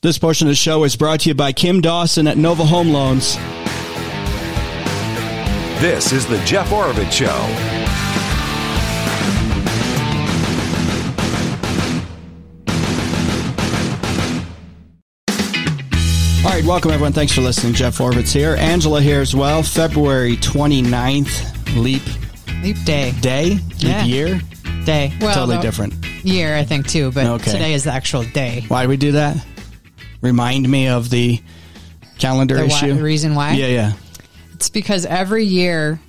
This portion of the show is brought to you by Kim Dawson at Nova Home Loans. This is the Jeff Oravits Show. All right, welcome everyone. Thanks for listening. Jeff Oravits here. Angela here as well. February 29th, leap Leap day. day, leap Yeah. year. Day. Well, totally the different. Year, I think, too, but Okay. today is the actual day. Why do we do that? Remind me of the calendar The why- issue. reason why? Yeah, yeah. It's because every year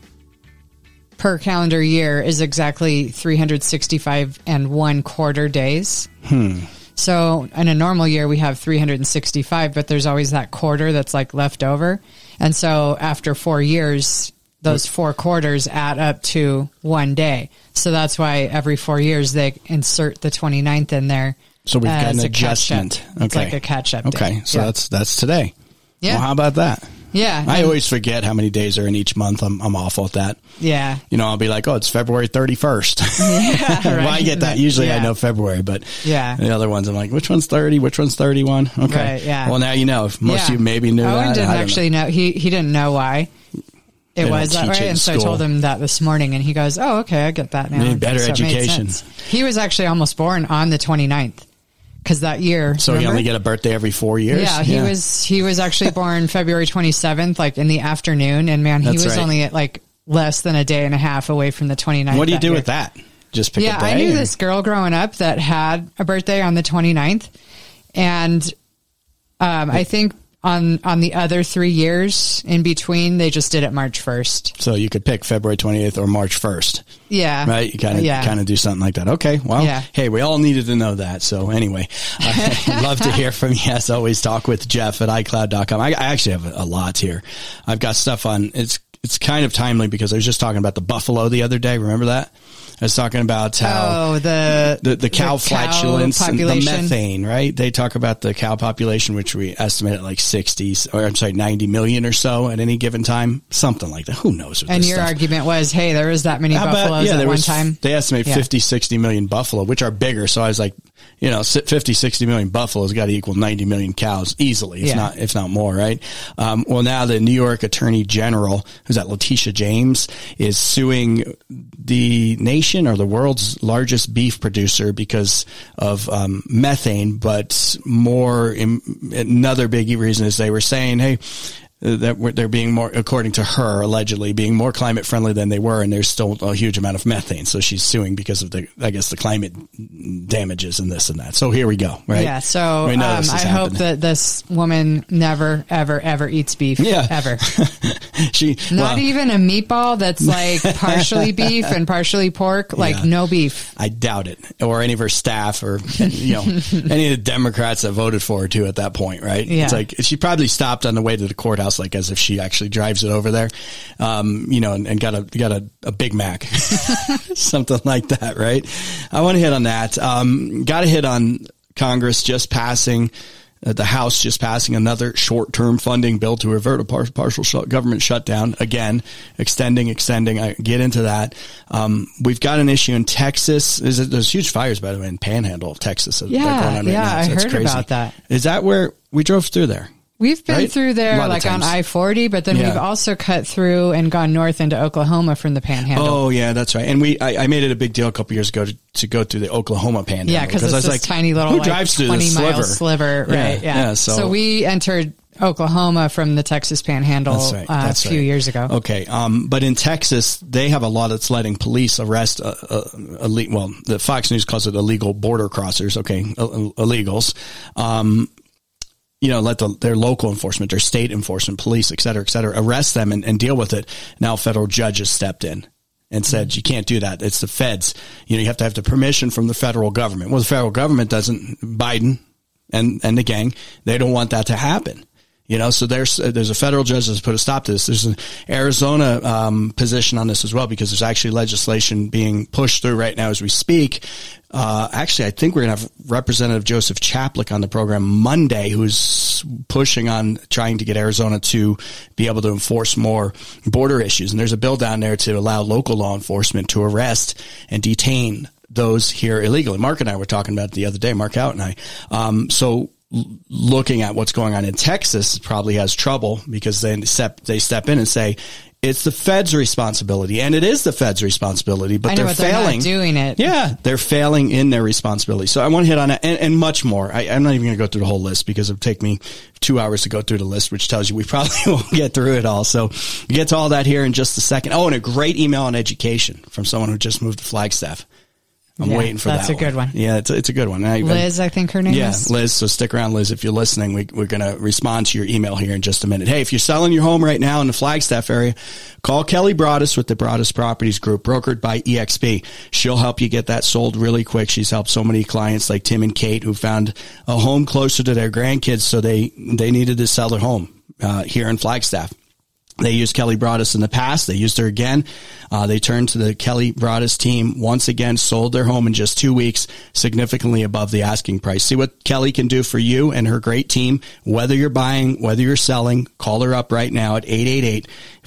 per calendar year is exactly 365 and one quarter days. Hmm. So in a normal year, we have 365, but there's always that quarter that's like left over. And so after four years, those four quarters add up to one day. So that's why every four years they insert the 29th in there. So we've uh, got an adjustment. It's Okay. like a catch up. Okay, so that's that's today. Yeah. Well, how about that? yeah. I always forget how many days are in each month. I'm I'm awful at that. yeah. You know, I'll be like, oh, it's February 31st. Yeah, well, I get that. Usually I know February, but Yeah. the other ones, I'm like, which one's 30? Which one's 31? Okay. Right, yeah. Well, now you know. If most Yeah. of you maybe knew Owen that. didn't I actually know. He he didn't know why it They was that way, and so I told him that this morning, and he goes, "Oh, okay, I get that now." Better So education. He was actually almost born on the 29th because that year. So you remember? only get a birthday every four years? Yeah, he was he was actually born February 27th, like in the afternoon, and man, he That's was right. only at like less than a day and a half away from the 29th. What do you do year. with that? Just pick Yeah? I knew or- this girl growing up that had a birthday on the 29th. And um, I think on on the other three years in between, they just did it March 1st. So you could pick February 28th or March 1st, Yeah. right? You kind of yeah. kind of do something like that. Okay. Well, Yeah. hey, we all needed to know that. So anyway, I'd love to hear from you. As always, talk with Jeff at iCloud.com. I, I actually have a, a lot here. I've got stuff on. It's it's kind of timely because I was just talking about the buffalo the other day. Remember that? I was talking about how Oh, the the, the cow flatulence and the methane, right? They talk about the cow population, which we estimate at like 60, or I'm sorry, 90 million or so at any given time. Something like that. Who knows? And your stuff- argument was, hey, there was that many How about- buffaloes at one was- time. They estimate Yeah. 50, 60 million buffalo, which are bigger. So I was like, you know, si- 50, 60 million buffaloes got to equal 90 million cows easily, if Yeah. not, if not more, right? Um, well, now the New York Attorney General, who's that, Letitia James, is suing the nation or the world's largest beef producer because of um, methane, but more, another big reason is they were saying, hey, that they're being more, according to her, allegedly being more climate friendly than they were, and there's still a huge amount of methane. So she's suing because of the, I guess, the climate damages and this and that. So here we go, right? Yeah, so um, I is hope that this woman never, ever, ever eats beef. Yeah. Ever. she Not well, even a meatball that's like partially beef and partially pork. Like Yeah. no beef. I doubt it, or any of her staff, or you know, any of the Democrats that voted for her too at that point, right? Yeah. It's like she probably stopped on the way to the courthouse, like as if she actually drives it over there, um, you know, and, and got a got a, a Big Mac, something like that, right? I want to hit on that. Um, got to hit on Congress just passing. Uh, the House just passing another short-term funding bill to avert a par- partial shut- government shutdown. Again, extending, extending. I get into that. Um, we've got an issue in Texas. Is it, there's huge fires, by the way, in Panhandle of Texas. Yeah, going on right yeah, now. I So it's heard crazy. about that. Is that where we drove through there? We've been Right? through there like on. I forty, but then Yeah. we've also cut through and gone north into Oklahoma from the Panhandle. Oh yeah, that's right. And we, I, I made it a big deal a couple years ago to, to go through the Oklahoma Panhandle. yeah, because it's I was this like, tiny little who like drives through twenty this mile sliver? sliver, Yeah, right? Yeah. yeah, so- we entered Oklahoma from the Texas Panhandle That's right. uh, a few right. years ago. Okay. Um, but in Texas, they have a law that's letting police arrest, uh, uh, ille- well, the Fox News calls it illegal border crossers. Okay. Ill- illegals. Um, you know, let the, their local enforcement, their state enforcement, police, et cetera, et cetera, arrest them and, and deal with it. Now federal judges stepped in and said, mm-hmm. you can't do that. It's the feds. You know, you have to have the permission from the federal government. Well, the federal government doesn't, Biden and, and the gang, they don't want that to happen. You know, so there's there's a federal judge that's put a stop to this. There's an Arizona um, position on this as well because there's actually legislation being pushed through right now as we speak. Uh, actually, I think we're going to have Representative Joseph Chaplik on the program Monday, who's pushing on trying to get Arizona to be able to enforce more border issues. And there's a bill down there to allow local law enforcement to arrest and detain those here illegally. Mark and I were talking about it the other day, Mark Out and I. Um, so looking at what's going on in Texas probably has trouble because they step they step in and say it's the Fed's responsibility, and it is the Fed's responsibility, but know, they're but they're failing not doing it. Yeah, they're failing in their responsibility. So I want to hit on it and, and much more. I, I'm not even going to go through the whole list because it would take me two hours to go through the list, which tells you we probably won't get through it all. So we get to all that here in just a second. Oh, and a great email on education from someone who just moved to Flagstaff. I'm Yeah, waiting for that's that. That's a good one. Yeah, it's a, it's a good one. I, Liz, I think her name yeah, is. Liz. So stick around, Liz. If you're listening, we, we're going to respond to your email here in just a minute. Hey, if you're selling your home right now in the Flagstaff area, call Kelly Broadus with the Broadus Properties Group, brokered by EXP. She'll help you get that sold really quick. She's helped so many clients like Tim and Kate who found a home closer to their grandkids, so they they needed to sell their home uh, here in Flagstaff. They used Kelly Broadus in the past. They used her again. Uh, they turned to the Kelly Broadus team once again, sold their home in just two weeks, significantly above the asking price. See what Kelly can do for you and her great team. Whether you're buying, whether you're selling, call her up right now at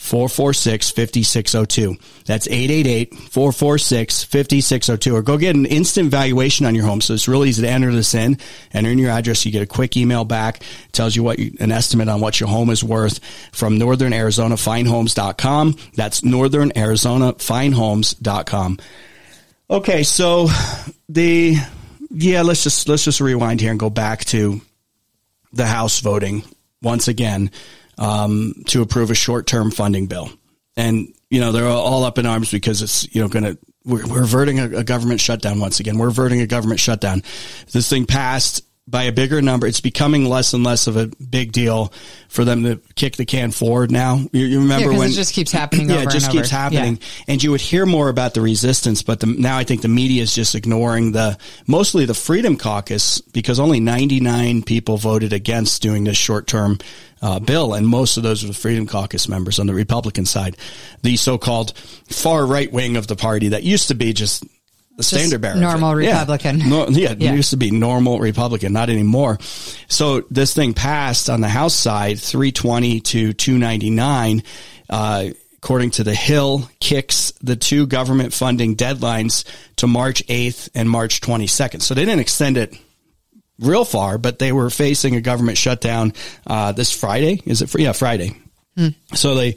888-446-5602. That's 888-446-5602 or go get an instant valuation on your home. So it's really easy to enter this in, enter in your address. You get a quick email back, tells you what you, an estimate on what your home is worth from Northern Arizona Finehomes.com. That's Northern Arizona Finehomes.com. Okay. So the, yeah, let's just, let's just rewind here and go back to the House voting once again um, to approve a short-term funding bill, and you know they're all up in arms because it's you know going to we're, we're averting a, a government shutdown once again. We're averting a government shutdown. This thing passed by a bigger number. It's becoming less and less of a big deal for them to kick the can forward now. You, you remember Yeah, when it just keeps happening Yeah, over it just and keeps over. happening, and you would hear more about the resistance. But the, now I think the media is just ignoring the mostly the Freedom Caucus because only 99 people voted against doing this short term uh, bill, and most of those were the Freedom Caucus members on the Republican side, the so-called far right wing of the party that used to be just the standard bearer, normal Yeah. Republican. No, yeah, Yeah. it used to be normal Republican, not anymore. So this thing passed on the House side, 320 to 299. Uh, according to the Hill, kicks the two government funding deadlines to March 8th and March 22nd. So they didn't extend it real far, but they were facing a government shutdown uh, this Friday. Is it? Fr- Yeah, Friday. So they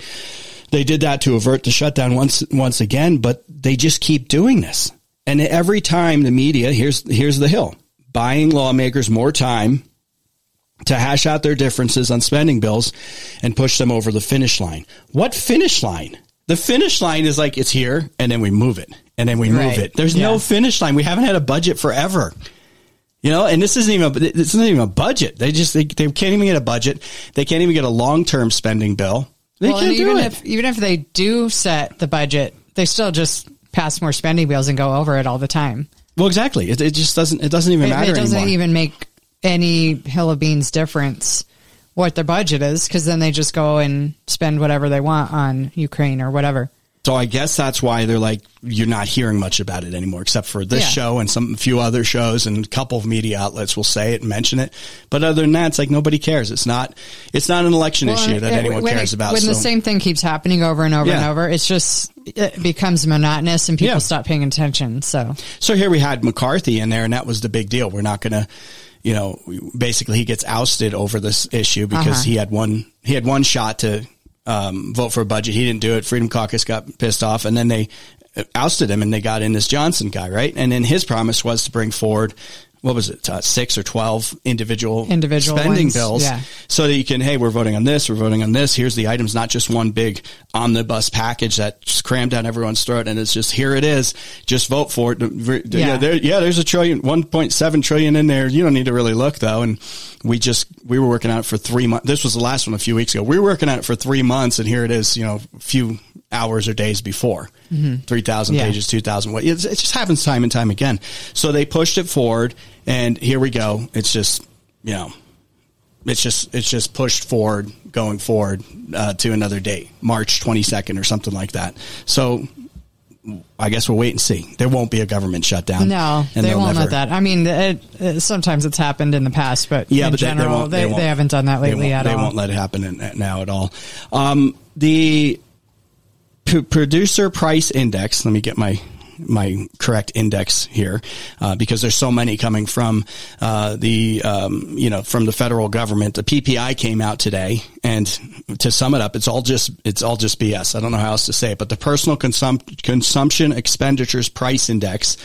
they did that to avert the shutdown once once again, but they just keep doing this. And every time the media here's here's the hill buying lawmakers more time to hash out their differences on spending bills and push them over the finish line. What finish line? The finish line is like it's here and then we move it and then we move Right. it. There's no finish line. We haven't had a budget forever. You know, and this isn't even a, this isn't even a budget. They just they, they can't even get a budget. They can't even get a long term spending bill. They well, can't do even it. if even if they do set the budget, they still just pass more spending bills and go over it all the time. well, exactly. It, it just doesn't. It doesn't even It, matter it doesn't anymore. even make any hill of beans difference what their budget is because then they just go and spend whatever they want on Ukraine or whatever. So I guess that's why they're like you're not hearing much about it anymore, except for this Yeah. show and some few other shows and a couple of media outlets will say it and mention it. But other than that, it's like nobody cares. It's not. It's not an election issue that it- anyone cares it- about. When so. the same thing keeps happening over and over and over, it's just it becomes monotonous and people Yeah. stop paying attention. So So here we had McCarthy in there, and that was the big deal. We're not going to, you know, basically he gets ousted over this issue because Uh-huh. he had one he had one shot to um, vote for a budget. He didn't do it. Freedom Caucus got pissed off, and then they ousted him, and they got in this Johnson guy, right? And then his promise was to bring forward. What was it? Uh, six or twelve individual Individual spending ones, bills, yeah. so that you can, hey, we're voting on this, we're voting on this. Here's the items, not just one big omnibus package that just crammed down everyone's throat. And it's just, here it is. Just vote for it. Yeah, Yeah. there, yeah there's a trillion, 1.7 trillion in there. You don't need to really look though. And we just, we were working on it for three months. This was the last one a few weeks ago. We were working on it for three months and here it is, you know, a few hours or days before. 3,000 Yeah. pages, 2,000. It it just happens time and time again. So they pushed it forward and here we go. It's just, you know, it's just it's just pushed forward going forward uh, to another date march 22nd or something like that so i guess we'll wait and see there won't be a government shutdown no, they won't never- let that. I mean, it, it, sometimes it's happened in the past, but yeah in but general, they, won't, they, they haven't done that lately at they all. won't let it happen in, now at all um, the p- producer price index let me get my my correct index here uh, because there's so many coming from uh, the um, you know from the federal government. The PPI came out today, and to sum it up, it's all just it's all just BS. I don't know how else to say it, but the personal consum- consumption expenditures price index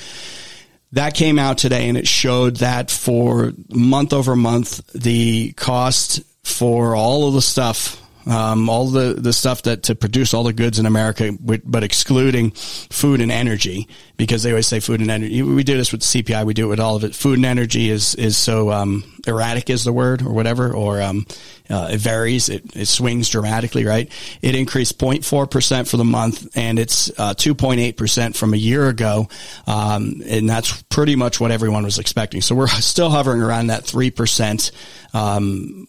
that came out today and it showed that for month over month, the cost for all of the stuff um, all the, the stuff that to produce all the goods in America, but excluding food and energy, because they always say food and energy. We do this with CPI. We do it with all of it. Food and energy is, is so, um, erratic is the word or whatever, or, um, uh, it varies. It, it swings dramatically, right? It increased 0.4% for the month and it's, uh, 2.8% from a year ago. Um, and that's pretty much what everyone was expecting. So we're still hovering around that 3%, um,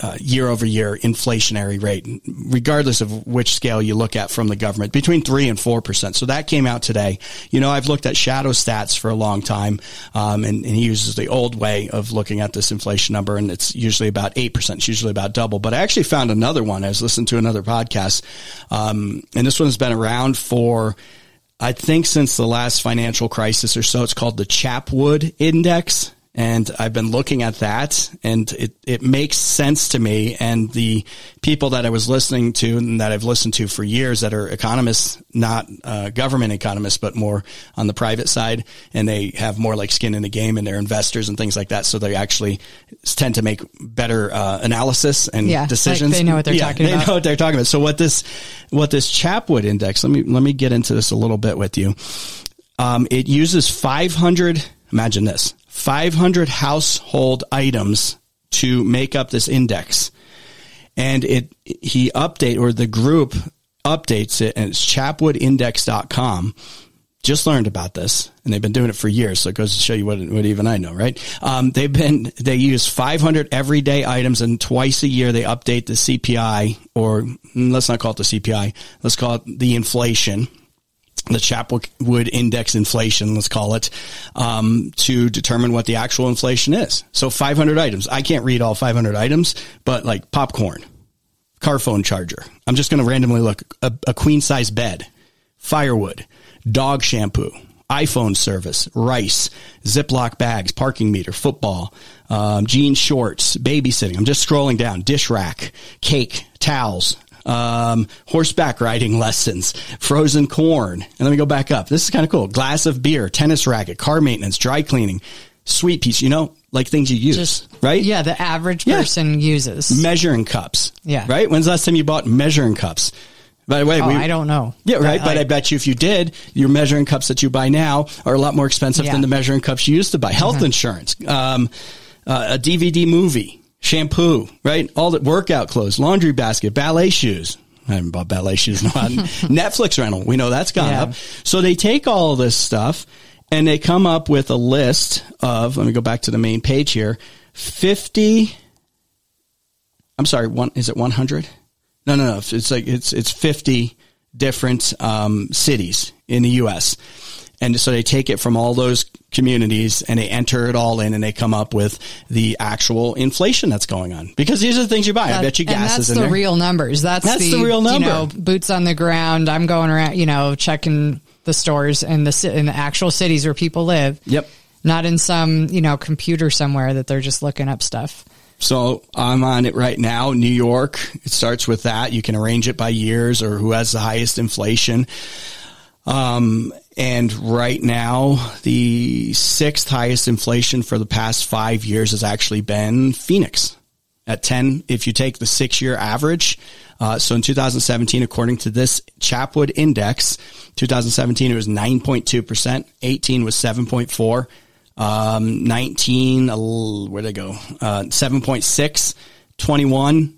uh, year over year inflationary rate, regardless of which scale you look at from the government, between three and four percent. So that came out today. You know, I've looked at shadow stats for a long time, um, and, and, he uses the old way of looking at this inflation number, and it's usually about eight percent. It's usually about double. But I actually found another one. I was listening to another podcast, um, and this one has been around for. I think since the last financial crisis or so, it's called the Chapwood Index. And I've been looking at that and it, it makes sense to me. And the people that I was listening to and that I've listened to for years that are economists, not uh, government economists, but more on the private side. And they have more like skin in the game and they're investors and things like that. So they actually tend to make better uh, analysis and yeah, decisions. Like they know what they're yeah, talking they about. They know what they're talking about. So what this, what this Chapwood index, let me, let me get into this a little bit with you. Um, it uses 500, imagine this, 500 household items to make up this index. And it, he update or the group updates it and it's chapwoodindex.com. Just learned about this and they've been doing it for years. So it goes to show you what, what even I know, right? Um, they've been, they use 500 everyday items and twice a year they update the CPI or mm, let's not call it the CPI. Let's call it the inflation the Chapwood Index inflation, let's call it, um, to determine what the actual inflation is. So 500 items. I can't read all 500 items, but like popcorn, car phone charger. I'm just going to randomly look a, a queen size bed, firewood, dog shampoo, iPhone service, rice, Ziploc bags, parking meter, football, um, jean shorts, babysitting. I'm just scrolling down. Dish rack, cake, towels, um, horseback riding lessons, frozen corn. And let me go back up. This is kind of cool. Glass of beer, tennis racket, car maintenance, dry cleaning, sweet peas, you know, like things you use, Just- right? Yeah, the average Yeah. person uses. Measuring cups. Yeah. Right? When's the last time you bought measuring cups? By the way, Oh, we, I don't know. Yeah, right. But I- bet you if you did, your measuring cups that you buy now are a lot more expensive Yeah. Than the measuring cups you used to buy. Health insurance, um, uh, a DVD movie, shampoo, right? All the workout clothes, laundry basket, ballet shoes. I haven't bought ballet shoes in a while. Netflix rental. We know that's gone Yeah. up. So they take all of this stuff and they come up with a list of, let me go back to the main page here, 50, I'm sorry, one, is it 100? No, no, no. It's like, it's, it's 50 different, um, cities in the U.S. And so they take it from all those communities and they enter it all in and they come up with the actual inflation that's going on. Because these are the things you buy. I bet you gas that's is in the there. real numbers. That's, That's the, the real number. You know, boots on the ground. I'm going around, you know, checking the stores in the in the actual cities where people live. Yep. Not in some you know computer somewhere that they're just looking up stuff. So I'm on it right now. New York. It starts with that. You can arrange it by years or who has the highest inflation. Um, and right now, the sixth highest inflation for the past five years has actually been Phoenix at 10. If you take the six year average, uh, so in 2017, according to this Chapwood index, 2017, it was 9.2%. 18 was 7.4. Um, 19, where'd they go? Uh, 7.6, 21,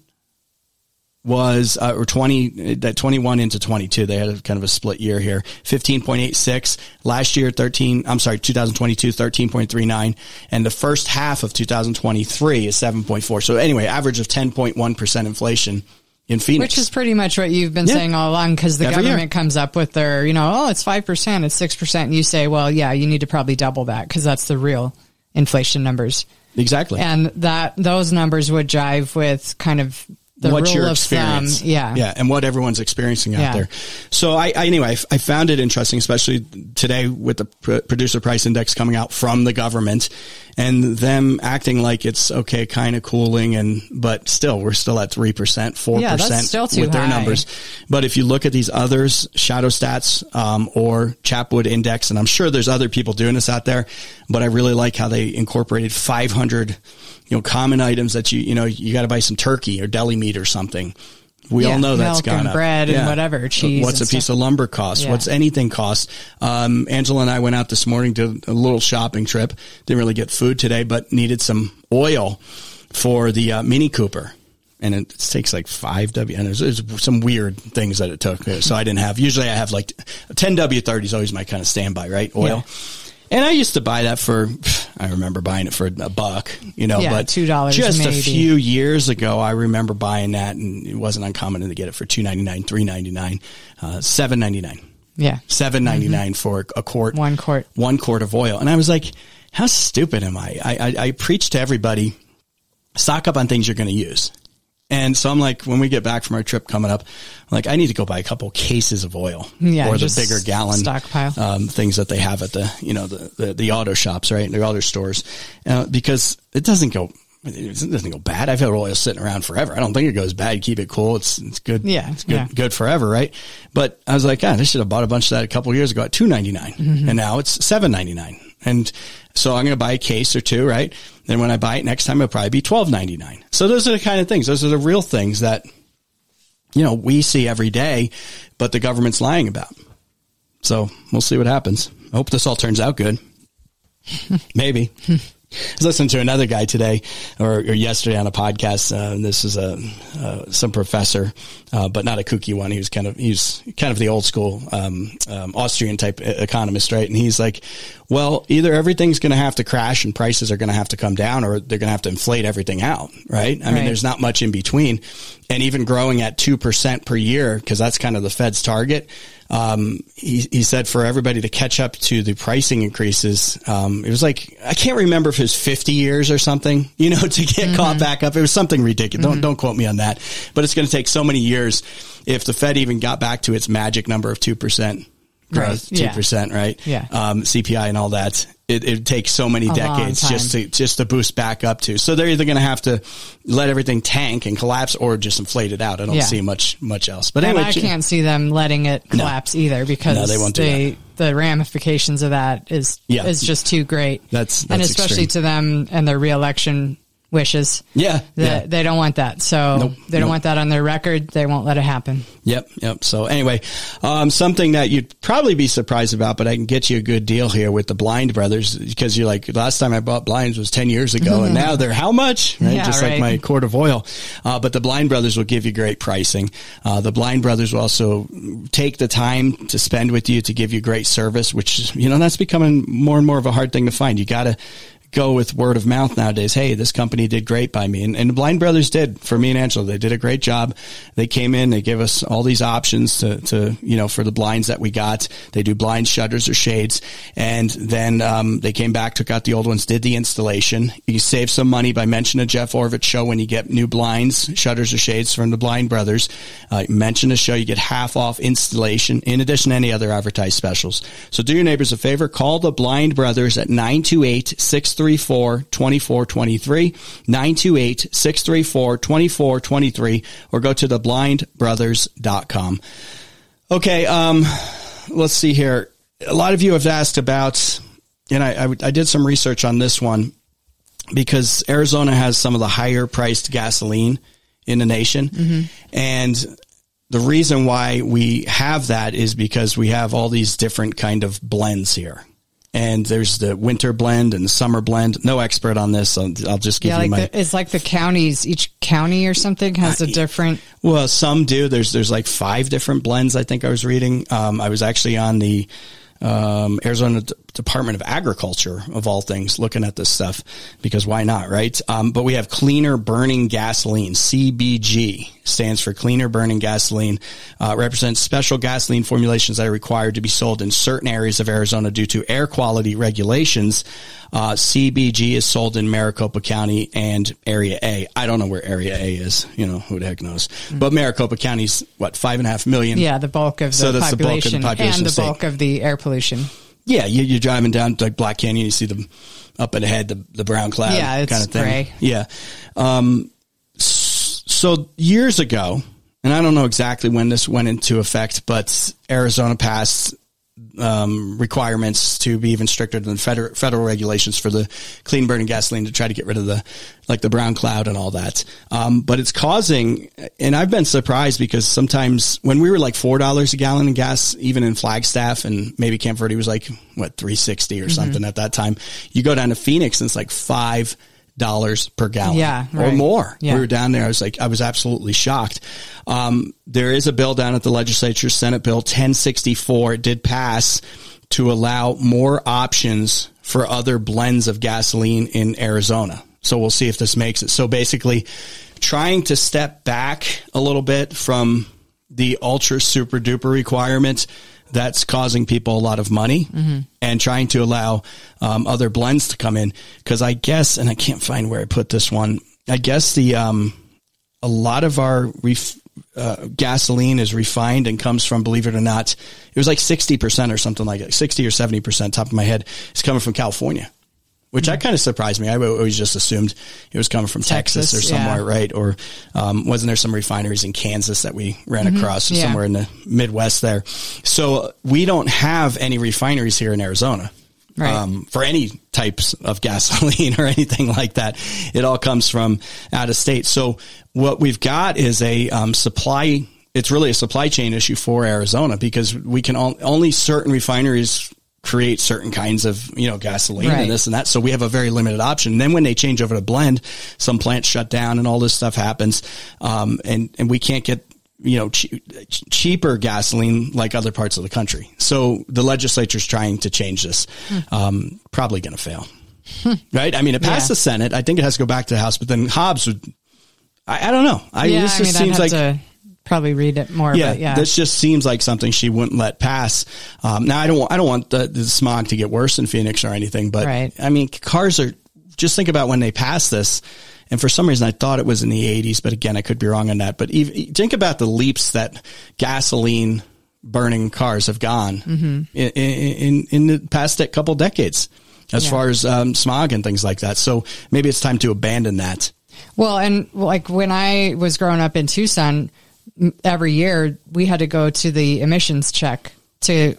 was uh, or 20 that 21 into 22 they had a kind of a split year here 15.86 last year 13 I'm sorry 2022 13.39 and the first half of 2023 is 7.4 so anyway average of 10.1% inflation in Phoenix Which is pretty much what you've been Yeah. saying all along because the Every year. government comes up with their, you know, oh, it's 5%, it's 6%. And you say, well, yeah, you need to probably double that because that's the real inflation numbers. exactly And that, those numbers would jive with kind of the what your of thumb, experience, yeah. yeah, and what everyone's experiencing out Yeah. there. So I, I anyway, I f- I found it interesting, especially today with the pr- producer price index coming out from the government and them acting like it's okay, kind of cooling, and but still, we're still at three percent, four Yeah, percent that's still too with their numbers. But if you look at these others, Shadow Stats um, or Chapwood Index, and I'm sure there's other people doing this out there, but I really like how they incorporated 500, you know, common items that you you know you got to buy some turkey or deli meat or something. We Yeah, all know that's gone and up. bread and whatever, cheese What's a piece stuff. of lumber cost? Yeah. What's anything cost? Um, Angela and I went out this morning, did a little shopping trip. Didn't really get food today, but needed some oil for the uh, Mini Cooper. And it takes like five W, and there's, there's some weird things that it took. So I didn't have. Usually I have like ten W thirty is always my kind of standby, right? Oil. And I used to buy that for, I remember buying it for a buck, you know, Yeah, but $2 just maybe. a few years ago, I remember buying that and it wasn't uncommon to get it for two ninety nine, three ninety nine, uh, seven ninety nine, Yeah. seven ninety nine for a quart, Mm-hmm. One quart. one quart of oil. And I was like, how stupid am I? I, I, I preach to everybody, stock up on things you're going to use. And so I'm like, when we get back from our trip coming up, I'm like, I need to go buy a couple cases of oil Yeah, or the bigger gallon stockpile. um, things that they have at the, you know, the, the, the auto shops, right? The auto stores, uh, because it doesn't go, it doesn't go bad. I've had oil sitting around forever. I don't think it goes bad. Keep it cool. It's, it's good. Yeah, It's good, yeah. good forever, right? But I was like, God, I should have bought a bunch of that a couple of years ago at two ninety Mm-hmm. and now it's seven ninety nine. And so I'm going to buy a case or two, right? Then when I buy it next time, it'll probably be twelve ninety nine. So those are the kind of things. Those are the real things that you know we see every day, but the government's lying about. So we'll see what happens. I hope this all turns out good. Maybe. I was listening to another guy today or, or yesterday on a podcast. Uh, and this is a uh, some professor, uh, but not a kooky one. He was kind of he's kind of the old school um, um, Austrian type economist, right? And he's like, well, either everything's going to have to crash and prices are going to have to come down, or they're going to have to inflate everything out, right? I mean, there's not much in between, and even growing at two percent per year because that's kind of the Fed's target. Um, he, he said for everybody to catch up to the pricing increases, um, it was like, I can't remember if it was 50 years or something, you know, to get caught back up. It was something ridiculous. Don't, don't quote me on that, but it's going to take so many years if the Fed even got back to its magic number of 2% growth, Right. 2%, right? Yeah. Um, CPI and all that. It, it takes so many long decades just to, just to boost back up to. So they're either going to have to let everything tank and collapse or just inflate it out. I don't Yeah. see much, much else. But And anyway, I can't see them letting it collapse either because No, they won't do they, the ramifications of that is Yeah. is just too great. That's- and especially extreme. to them and their reelection wishes. Yeah, They, yeah. they don't want that. So Nope, they don't nope. want that on their record. They won't let it happen. Yep, yep. So anyway, um, something that you'd probably be surprised about, but I can get you a good deal here with the Blind Brothers because you're like, last time I bought blinds was 10 years ago and now they're how much? Right? Yeah, Just like my quart of oil. Uh, but the Blind Brothers will give you great pricing. Uh, the Blind Brothers will also take the time to spend with you to give you great service, which, you know, that's becoming more and more of a hard thing to find. You gotta, go with word of mouth nowadays. Hey, this company did great by me. And, and the Blind Brothers did for me and Angela. They did a great job. They came in, they gave us all these options to, to, you know, for the blinds that we got. They do blind shutters, or shades. And then, um, they came back, took out the old ones, did the installation. You save some money by mentioning a Jeff Oravits show when you get new blinds, shutters, or shades from the Blind Brothers. Uh, mention the show, you get half off installation in addition to any other advertised specials. So do your neighbors a favor, call the Blind Brothers at 928 634 2423, 928 634 2423, or go to theblindbrothers.com. Okay, um, let's see here. A lot of you have asked about, and I, I, I did some research on this one because Arizona has some of the higher priced gasoline in the nation. And the reason why we have that is because we have all these different kind of blends here. And there's the winter blend and the summer blend. No expert on this. I'll, I'll just give Yeah, you like my. the, it's like the counties. Each county or something has a different. Well, some do. There's there's like five different blends. I think I was reading. Um, I was actually on the um, Arizona D- Department of Agriculture of all things looking at this stuff because why not, right? Um, but we have cleaner burning gasoline (CBG), stands for cleaner burning gasoline. Uh, represents special gasoline formulations that are required to be sold in certain areas of Arizona due to air quality regulations. Uh, CBG is sold in Maricopa County and Area A. I don't know where Area A is. You know, who the heck knows? But Maricopa County's what five and a half million. Yeah, the bulk of the, So that's the bulk of the population, population and the state. bulk of the air pollution. Yeah, you, you're driving down to like Black Canyon, you see the up ahead, the the brown cloud, Yeah, it's kind of thing. gray. Yeah. Um, so years ago, and I don't know exactly when this went into effect, but Arizona passed um, requirements to be even stricter than federal federal regulations for the clean burning gasoline to try to get rid of the like the brown cloud and all that. Um, but it's causing, and I've been surprised because sometimes when we were like four dollars a gallon in gas, even in Flagstaff and maybe Camp Verde was like what three sixty Mm-hmm. or something at that time. You go down to Phoenix and it's like five dollars per gallon, Yeah, or more. Yeah. We were down there. I was like, I was absolutely shocked. Um, there is a bill down at the legislature, Senate Bill 1064. It did pass to allow more options for other blends of gasoline in Arizona. So we'll see if this makes it. So basically, trying to step back a little bit from the ultra super duper requirement that's causing people a lot of money and trying to allow um, other blends to come in. Because I guess, and I can't find where I put this one, I guess the um, a lot of our ref, uh, gasoline is refined and comes from, believe it or not, it was like 60% or something like that, 60 or 70%, top of my head, is coming from California, which I kind of surprised me. I always just assumed it was coming from Texas, Texas, or somewhere, yeah. right? Or um, wasn't there some refineries in Kansas that we ran across or yeah. somewhere in the Midwest there? So we don't have any refineries here in Arizona Right. um, for any types of gasoline or anything like that. It all comes from out of state. So what we've got is a um, supply. It's really a supply chain issue for Arizona because we can on, only certain refineries create certain kinds of you know gasoline Right. and this and that. So we have a very limited option. then when they change over to blend, some plants shut down and all this stuff happens, um, and and we can't get you know che- cheaper gasoline like other parts of the country. So the legislature's trying to change this. Um, probably going to fail, right? I mean, it passed Yeah. the Senate. I think it has to go back to the House, but then Hobbs would. I, I don't know. I yeah, this I just mean, seems like to probably read it more. yeah, but yeah. this just seems like something she wouldn't let pass. Um, now I don't, want- I don't want the, the smog to get worse in Phoenix or anything, but Right. I mean, cars are. Just think about when they passed this, and for some reason I thought it was in the '80s, but again I could be wrong on that. But even, think about the leaps that gasoline burning cars have gone Mm-hmm. in, in in the past couple decades, as Yeah. far as um, smog and things like that. So maybe it's time to abandon that. Well, and like when I was growing up in Tucson, every year we had to go to the emissions check to,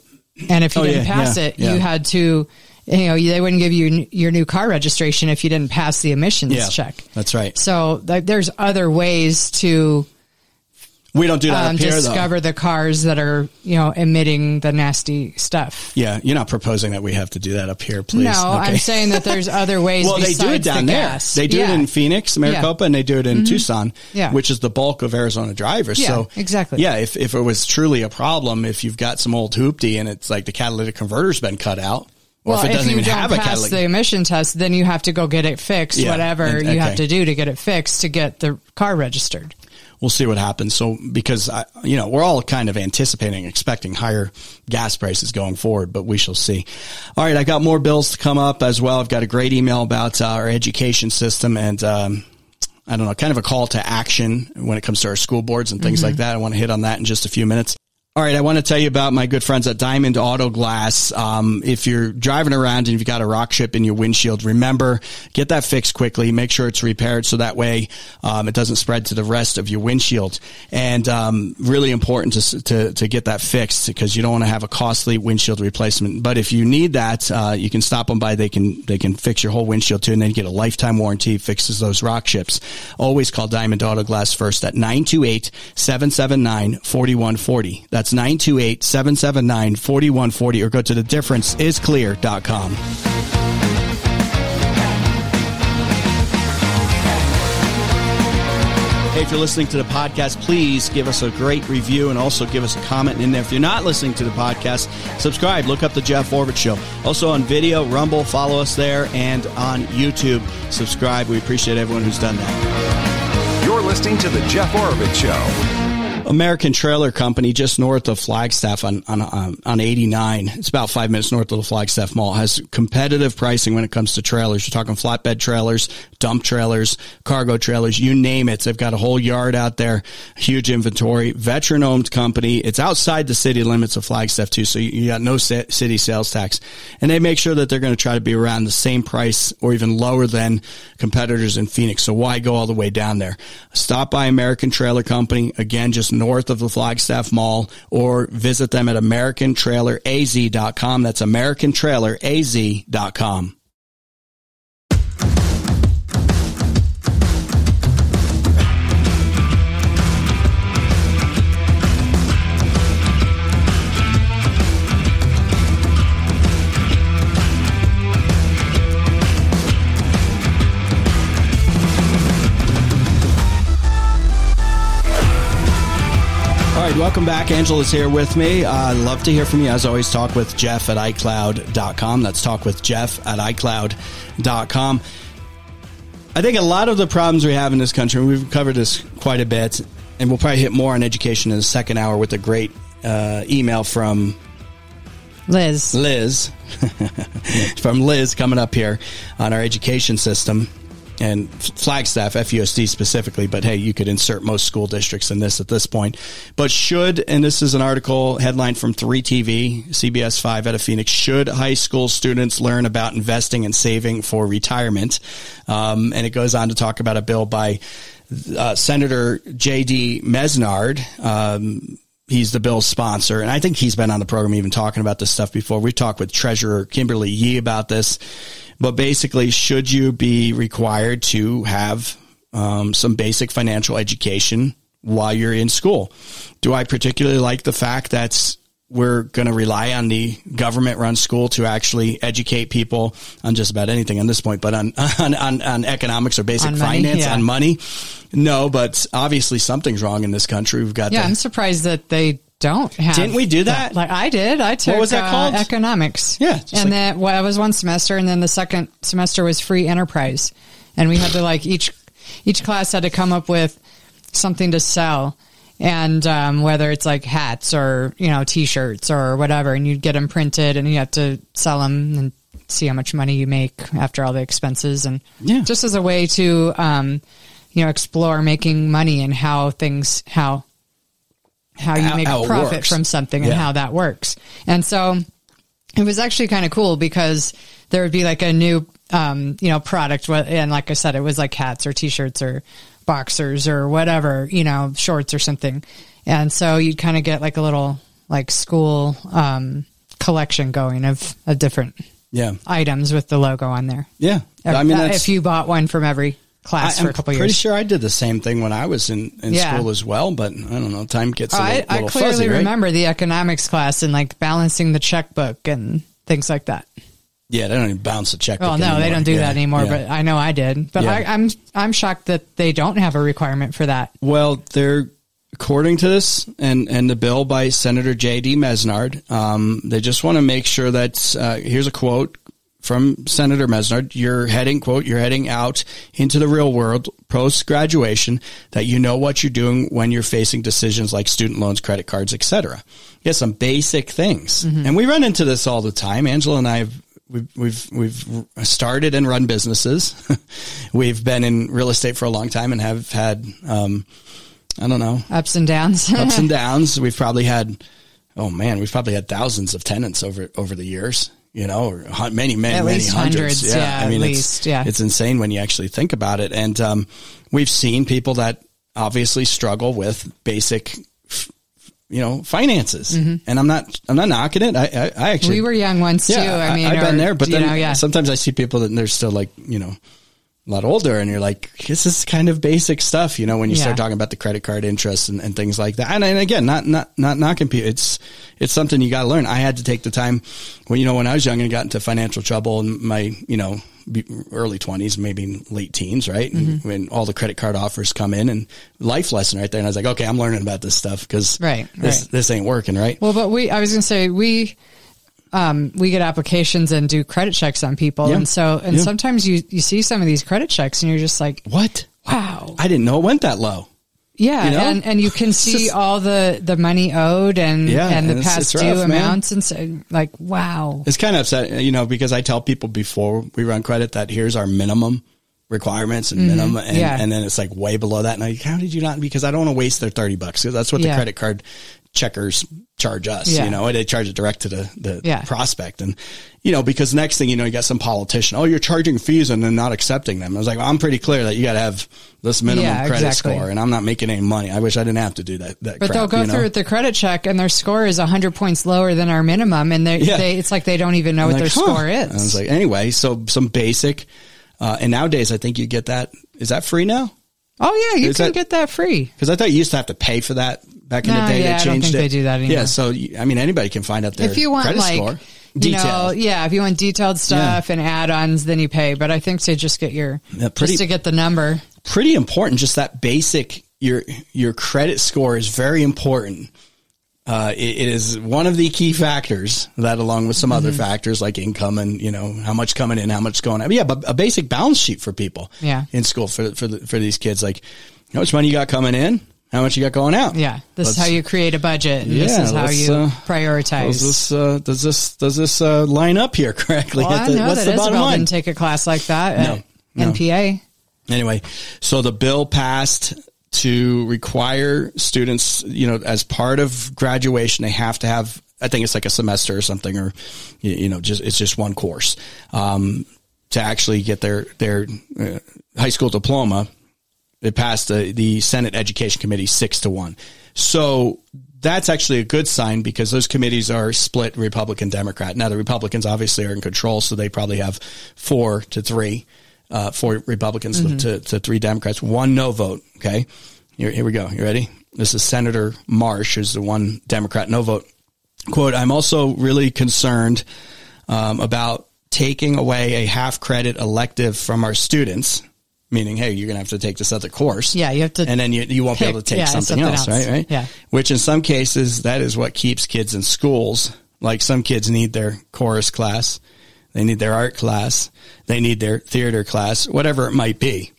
and if you Oh, didn't yeah, pass yeah, it, yeah. you had to, you know, they wouldn't give you n- your new car registration if you didn't pass the emissions check. that's right. So like, there's other ways to We don't do that um, up here, though. discover the cars that are, you know, emitting the nasty stuff. Yeah, you're not proposing that we have to do that up here, please. No, Okay. I'm saying that there's other ways. well, they do it down the there. gas. They do Yeah. it in Phoenix, Maricopa, and they do it in Tucson, Yeah. which is the bulk of Arizona drivers. Yeah, so exactly. Yeah, if if it was truly a problem, if you've got some old hoopty and it's like the catalytic converter's been cut out, or Well, if it doesn't you even don't have a pass catalytic, the emission test, then you have to go get it fixed. Yeah, Whatever and- you have to do to get it fixed to get the car registered. We'll see what happens. So because I, you know, we're all kind of anticipating, expecting higher gas prices going forward, but we shall see. All right. I got more bills to come up as well. I've got a great email about uh, our education system and, um, I don't know, kind of a call to action when it comes to our school boards and things like that. I want to hit on that in just a few minutes. All right, I want to tell you about my good friends at Diamond Auto Glass. Um, if you're driving around and you've got a rock chip in your windshield, remember get that fixed quickly. Make sure it's repaired so that way um, it doesn't spread to the rest of your windshield. And um, really important to, to to get that fixed because you don't want to have a costly windshield replacement. But if you need that, uh, you can stop them by. They can they can fix your whole windshield too, and then get a lifetime warranty. Fixes those rock chips. Always call Diamond Auto Glass first at 928-779-4140. That's 928-779-4140 or go to the differenceisclear.com. Hey, if you're listening to the podcast, please give us a great review and also give us a comment. And if you're not listening to the podcast, subscribe. Look up the Jeff Oravits Show. Also on video, Rumble, follow us there, and on YouTube, subscribe. We appreciate everyone who's done that. You're listening to The Jeff Oravits Show. American Trailer Company, just north of Flagstaff on, on, on 89. It's about five minutes north of the Flagstaff Mall. Has competitive pricing when it comes to trailers. You're talking flatbed trailers, dump trailers, cargo trailers, you name it. They've got a whole yard out there, huge inventory, veteran owned company. It's outside the city limits of Flagstaff too. So you, you got no city sales tax and they make sure that they're going to try to be around the same price or even lower than competitors in Phoenix. So why go all the way down there? Stop by American Trailer Company. Again, just north of the Flagstaff Mall or visit them at americantraileraz.com. That's americantraileraz.com. right, welcome back. Angela's here with me. I uh, love to hear from you. As always, talk with Jeff at iCloud.com. That's talk with Jeff at iCloud.com. I think a lot of the problems we have in this country, we've covered this quite a bit, and we'll probably hit more on education in the second hour with a great uh, email from Liz. Liz. from Liz coming up here on our education system and Flagstaff, FUSD specifically, but hey, you could insert most school districts in this at this point. But should, and this is an article headline from 3TV, CBS 5 out of Phoenix, should high school students learn about investing and saving for retirement? Um, and it goes on to talk about a bill by uh, Senator J.D. Mesnard. Um, he's the bill's sponsor. And I think he's been on the program even talking about this stuff before. We talked with Treasurer Kimberly Yee about this. But basically, should you be required to have um, some basic financial education while you're in school? Do I particularly like the fact that we're going to rely on the government run school to actually educate people on just about anything on this point, but on, on, on, on economics or basic on finance, money, yeah. on money. No, but obviously something's wrong in this country. We've got, yeah, the, I'm surprised that they don't have. Didn't we do that? Like I did. I took what was that uh, called? economics. Yeah, and like, then well, was one semester, and then the second semester was free enterprise, and we had to like each each class had to come up with something to sell, and um, whether it's like hats or you know t-shirts or whatever, and you'd get them printed, and you have to sell them and see how much money you make after all the expenses, and yeah. just as a way to um, you know explore making money and how things how how you make how a profit from something and yeah. how that works. And so it was actually kind of cool because there would be like a new, um, you know, product. And like I said, it was like hats or t-shirts or boxers or whatever, you know, shorts or something. And so you'd kind of get like a little like school, um, collection going of, of different yeah items with the logo on there. Yeah. I mean, if you bought one from every class I, for a couple years. Pretty sure I did the same thing when I was in, in yeah. school as well, but I don't know. Time gets a oh, little, I, little I clearly fuzzy, right? remember the economics class and like balancing the checkbook and things like that. Yeah, they don't even balance the checkbook. Oh no, anymore. they don't do yeah, that anymore. Yeah. But I know I did. But I, I'm I'm shocked that they don't have a requirement for that. Well, they're according to this and, and the bill by Senator J.D. Mesnard, um, they just want to make sure that, uh, here's a quote, from Senator Mesnard, you're heading, quote, you're heading out into the real world post graduation that you know what you're doing when you're facing decisions like student loans, credit cards, etc. Yeah, some basic things. Mm-hmm. And we run into this all the time. Angela and I have we've we've we've started and run businesses. we've been in real estate for a long time and have had um, I don't know ups and downs. ups and downs. We've probably had oh man, we've probably had thousands of tenants over over the years you know, or many, many, at many hundreds. hundreds. Yeah. yeah. I mean, it's, least, yeah. it's insane when you actually think about it. And, um, we've seen people that obviously struggle with basic, you know, finances. Mm-hmm. And I'm not, I'm not knocking it. I, I, I, actually, we were young once yeah, too. I mean, I, have been there, but then know, yeah. sometimes I see people that they're still like, you know, a lot older and you're like, this is kind of basic stuff, you know, when you yeah. start talking about the credit card interest and, and things like that. And, and, again, not, not, not knocking people. It's, it's something you got to learn. I had to take the time when, you know, when I was young and got into financial trouble in my, you know, early twenties, maybe late teens, right? Mm-hmm. when all the credit card offers come in and life lesson right there. And I was like, okay, I'm learning about this stuff because right, this, right. this ain't working, right? Well, but we, I was going to say, we, um, we get applications and do credit checks on people. Yeah. And so, and yeah. sometimes you, you see some of these credit checks and you're just like, what? wow. I didn't know it went that low. Yeah, You know? and and you can see just- all the the money owed and Yeah, and the it's- past it's due rough, man. amounts and so like wow. It's kind of upsetting, you know, because I tell people before we run credit that here's our minimum requirements and minimum, and, Mm-hmm. Yeah. and then it's like way below that. And I, how did you not? Because I don't want to waste their thirty bucks. 'Cause that's what the Yeah. credit card checkers charge us. Yeah. You know, they charge it direct to the the Yeah. prospect, and you know, because next thing you know, you got some politician. Oh, you're charging fees and then not accepting them. I was like, well, I'm pretty clear that you got to have this minimum Yeah, credit exactly. score, and I'm not making any money. I wish I didn't have to do that. that But crap, they'll go you know? through with the credit check and their score is 100 points lower than our minimum and they, Yeah. they it's like they don't even know what I'm their like, huh. score is. I was like, anyway, so some basic, uh, and nowadays I think you get that. Is that free now? oh yeah, you Is can that- get that free. Because I thought you used to have to pay for that back in No, the day. yeah, I they don't changed think it. they do that anymore. Yeah, so I mean, anybody can find out their if you want credit like score. you know, yeah, if you want detailed stuff and add-ons, then you pay. But I think to just get your Yeah, pretty- just to get the number. Pretty important. Just that basic. Your your credit score is very important. Uh, it, it is one of the key factors that, along with some other Mm-hmm. factors like income and you know how much coming in, how much going out. But yeah, but a basic balance sheet for people. Yeah. in school for for the, for these kids, like how much money you got coming in, how much you got going out. Yeah, this is Let's- how you create a budget, and this is how you uh, prioritize. Does this uh, does this does this uh, line up here correctly? well, I know what's that the Isabel line? didn't take a class like that at No, no. NPA. Anyway, so the bill passed to require students, you know, as part of graduation, they have to have, I think it's like a semester or something, or, you, you know, just, it's just one course, um, to actually get their, their uh, high school diploma. It passed the, the Senate Education Committee six to one. So that's actually a good sign because those committees are split Republican Democrat. Now the Republicans obviously are in control, so they probably have four to three, uh, four Republicans to, to three Democrats, one no vote. Okay. Here, here we go. You ready? This is Senator Marsh, who's the one Democrat no vote. Quote, I'm also really concerned, um, about taking away a half credit elective from our students. Meaning, hey, you're going to have to take this other course. Yeah, you have to and then you, you won't be able to take yeah, something, something else, else. right? Right? Yeah. Which in some cases, that is what keeps kids in schools. Like some kids need their chorus class, they need their art class, they need their theater class, whatever it might be.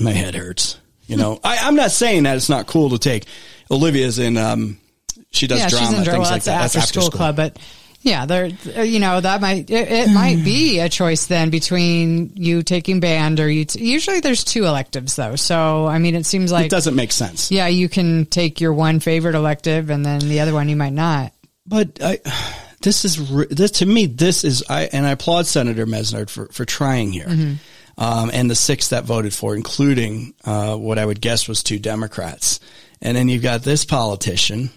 My head hurts. You know, I, I'm not saying that it's not cool to take. Olivia's in, um, she does yeah, drama, she's in things Well, like that. That's after school club, but yeah, there, uh, you know, that might it, it might be a choice then between you taking band or you. T- usually, there's two electives though, so I mean, it seems like It doesn't make sense. yeah, you can take your one favorite elective and then the other one you might not. But I, this is this to me. This is I and I applaud Senator Mesnard for for trying here, um, and the six that voted for, including uh, what I would guess was two Democrats, and then you've got this politician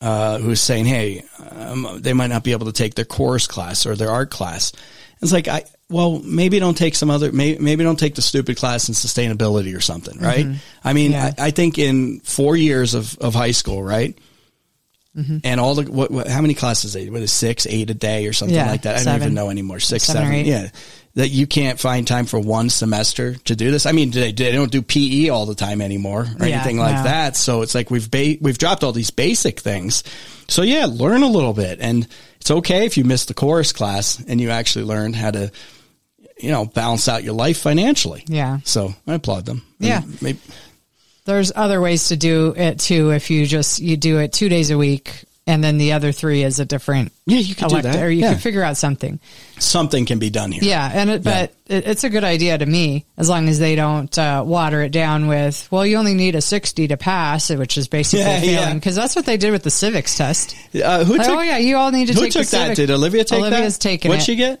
uh, who's saying, "Hey, um, they might not be able to take their chorus class or their art class." It's like I. Well, maybe don't take some other. Maybe, maybe don't take the stupid class in sustainability or something, right? I mean, Yeah. I, I think in four years of, of high school, right, Mm-hmm. and all the what, what how many classes they what is six eight a day or something Yeah, like that i don't even know anymore six Seven eight. yeah that you can't find time for one semester to do this i mean they, they don't do pe all the time anymore or Yeah, anything like no. that so it's like we've ba- we've dropped all these basic things so yeah learn a little bit and it's okay if you miss the chorus class and you actually learn how to you know balance out your life financially Yeah. so i applaud them Yeah. Maybe There's other ways to do it too. If you just you do it two days a week, and then the other three is a different Yeah, you could do that. or you Yeah. could figure out something. something can be done here Yeah, and it, but it, it's a good idea to me as long as they don't uh, water it down with, well, you only need a sixty to pass, which is basically Yeah, yeah. failing because that's what they did with the civics test. uh, who Like, took oh yeah, you all need to Who take took that? civic- Did Olivia take that? Olivia's taken What'd it. she get?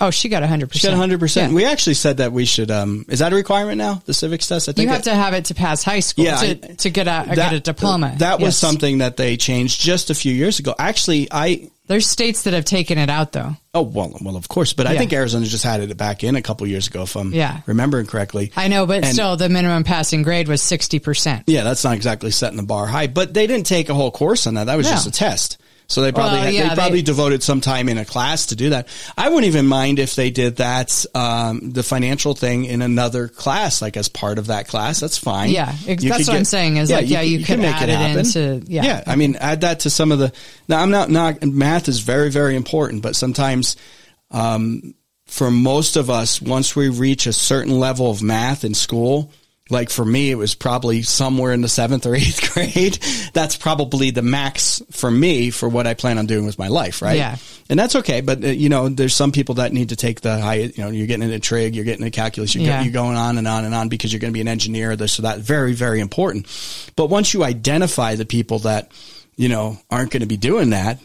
Oh, she got 100. She percent. got 100%. Yeah. We actually said that we should, um, is that a requirement now? The civics test? I think You have it- to have it to pass high school Yeah, to, to get a get a diploma. That was Yes. something that they changed just a few years ago. Actually, I, There's states that have taken it out though. oh, well, well, of course, but I think Arizona just had it back in a couple years ago if I'm Yeah. remembering correctly. I know, but And- still, the minimum passing grade was sixty percent. Yeah, that's not exactly setting the bar high, but they didn't take a whole course on that. That was No. just a test. So they probably Well, had, yeah, they probably they- devoted some time in a class to do that. I wouldn't even mind if they did that um, the financial thing in another class, like as part of that class. That's fine. Yeah, ex- that's what I'm saying is like, yeah, you could add it into- yeah. yeah. I mean, add that to some of the. Now, I'm not not math is very very important, but sometimes um, for most of us, once we reach a certain level of math in school, like for me, it was probably somewhere in the seventh or eighth grade. That's probably the max for me for what I plan on doing with my life, right? Yeah. And that's okay. But, uh, you know, there's some people that need to take the high, you know, you're getting into trig, you're getting into calculus, you're, Yeah. you're going on and on and on because you're going to be an engineer, this, so that. Very, very important. But once you identify the people that, you know, aren't going to be doing that,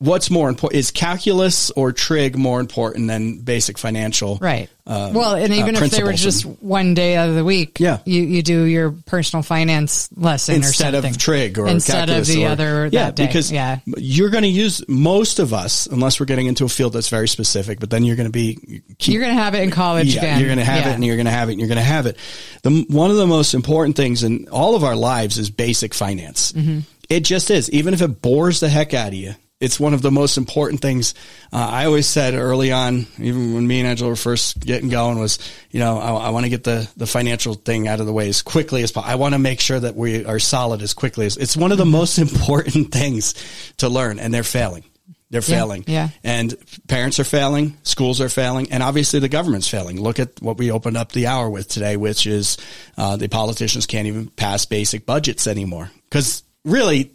what's more important? Is calculus or trig more important than basic financial? Right. um, well, and uh, even if they were just one day out of the week, Yeah. you, you do your personal finance lesson instead or of trig or instead calculus of the or- other yeah day. because yeah. you're going to use most of us unless we're getting into a field that's very specific but then you're going to be keep, You're going to have it in college yeah, again. you're going to have Yeah. it and you're going to have it and you're going to have it the one of the most important things in all of our lives is basic finance Mm-hmm. it just is even if it bores the heck out of you it's one of the most important things. Uh, I always said early on, even when me and Angela were first getting going, was you know I, I want to get the the financial thing out of the way as quickly as possible. I want to make sure that we are solid as quickly as it's one of the Mm-hmm. most important things to learn, and they're failing. They're Yeah, failing. yeah. And parents are failing, schools are failing, and obviously the government's failing. Look at what we opened up the hour with today, which is uh, the politicians can't even pass basic budgets anymore. Because really,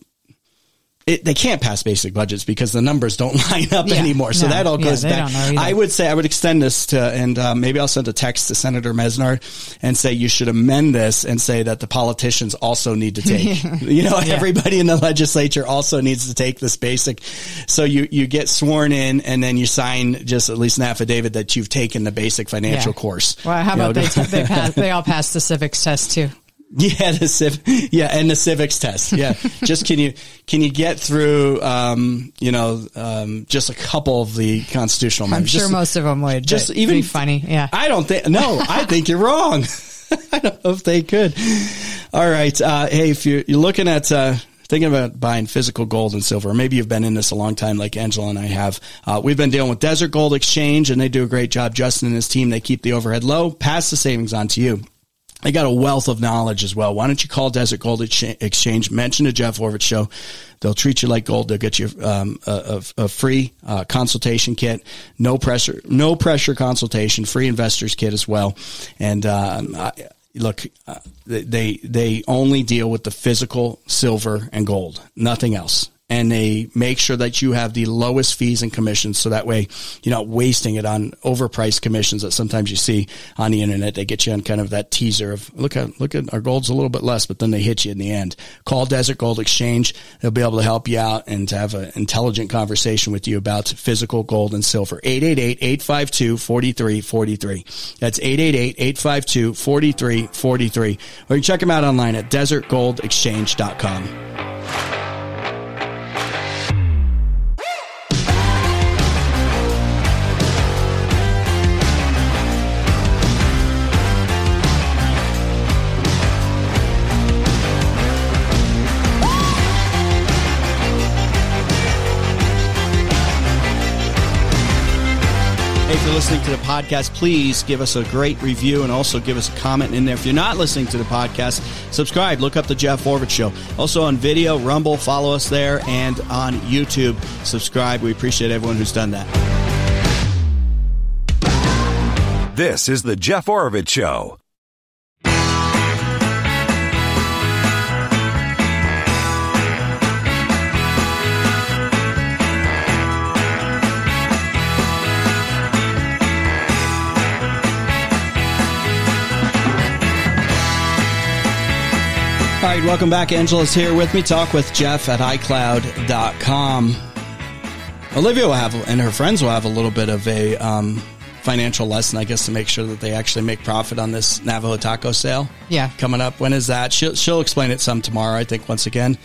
it, they can't pass basic budgets because the numbers don't line up Yeah, anymore. So no, that all goes they back. don't know either. I would say I would extend this to, and uh, maybe I'll send a text to Senator Mesnard and say you should amend this and say that the politicians also need to take. you know, Yeah. everybody in the legislature also needs to take this basic. So you you get sworn in and then you sign just at least an affidavit that you've taken the basic financial Yeah. course. Well, how You about know, they, t- they, pass, they all passed the civics test too? Yeah, the civ- yeah, and the civics test. Yeah, just can you can you get through? Um, you know, um, just a couple of the constitutional. I'm sure Just- most of them would. just even be funny. Yeah. I don't think. No, I think you're wrong. I don't know if they could. All right. Uh, hey, if you're, you're looking at. Uh, Thinking about buying physical gold and silver. Maybe you've been in this a long time, like Angela and I have. Uh, we've been dealing with Desert Gold Exchange, and they do a great job. Justin and his team, they keep the overhead low, pass the savings on to you. They got a wealth of knowledge as well. Why don't you call Desert Gold Exchange? Mention the Jeff Oravits Show. They'll treat you like gold. They'll get you um, a, a, a free uh, consultation kit, no pressure, no pressure consultation, free investors kit as well. And um, I, look, uh, they they only deal with the physical silver and gold, nothing else. And they make sure that you have the lowest fees and commissions, so that way you're not wasting it on overpriced commissions that sometimes you see on the internet. They get you on kind of that teaser of look at look at our gold's a little bit less, but then they hit you in the end. Call Desert Gold Exchange; they'll be able to help you out and to have an intelligent conversation with you about physical gold and silver. 888-852-4343. That's 888-852-4343. Or you can check them out online at desertgoldexchange.com. If listening to the podcast, please give us a great review and also give us a comment in there. If you're not listening to the podcast, subscribe. Look up the Jeff Oravits Show. Also on video, Rumble, follow us there, and on YouTube, subscribe. We appreciate everyone who's done that. This is the Jeff Oravits Show. All right, welcome back. Angela's here with me. Talk with Jeff at iCloud.com. Olivia will have, and her friends will have a little bit of a um, financial lesson, I guess, to make sure that they actually make profit on this Navajo taco sale. Yeah. Coming up. When is that? She'll, she'll explain it some tomorrow, I think, once again.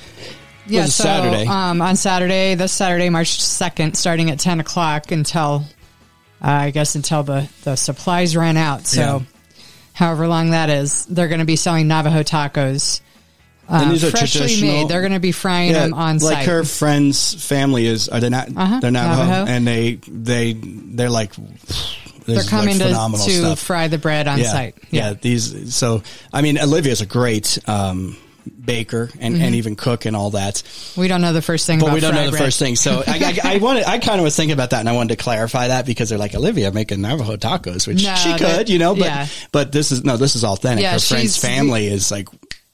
Yeah, so Saturday? Um, on Saturday, this Saturday, March second, starting at ten o'clock until uh, I guess until the the supplies ran out. So, Yeah. however long that is, they're going to be selling Navajo tacos. And Uh, these are freshly made. They're going to be frying them on like site. Like her friend's family is are they not Uh-huh, they're Navajo, Navajo. and they they they're like they're coming like to, to stuff. fry the bread on yeah, site. yeah these so I mean Olivia's a great um baker and, Mm-hmm. and even cook and all that. We don't know the first thing But about we don't know the bread. first thing. So I, I, I wanted, I kind of was thinking about that and I wanted to clarify that because they're like, Olivia making Navajo tacos, which No, she could, you know, but, yeah. but this is, no, this is authentic. Yeah, Her friend's family is like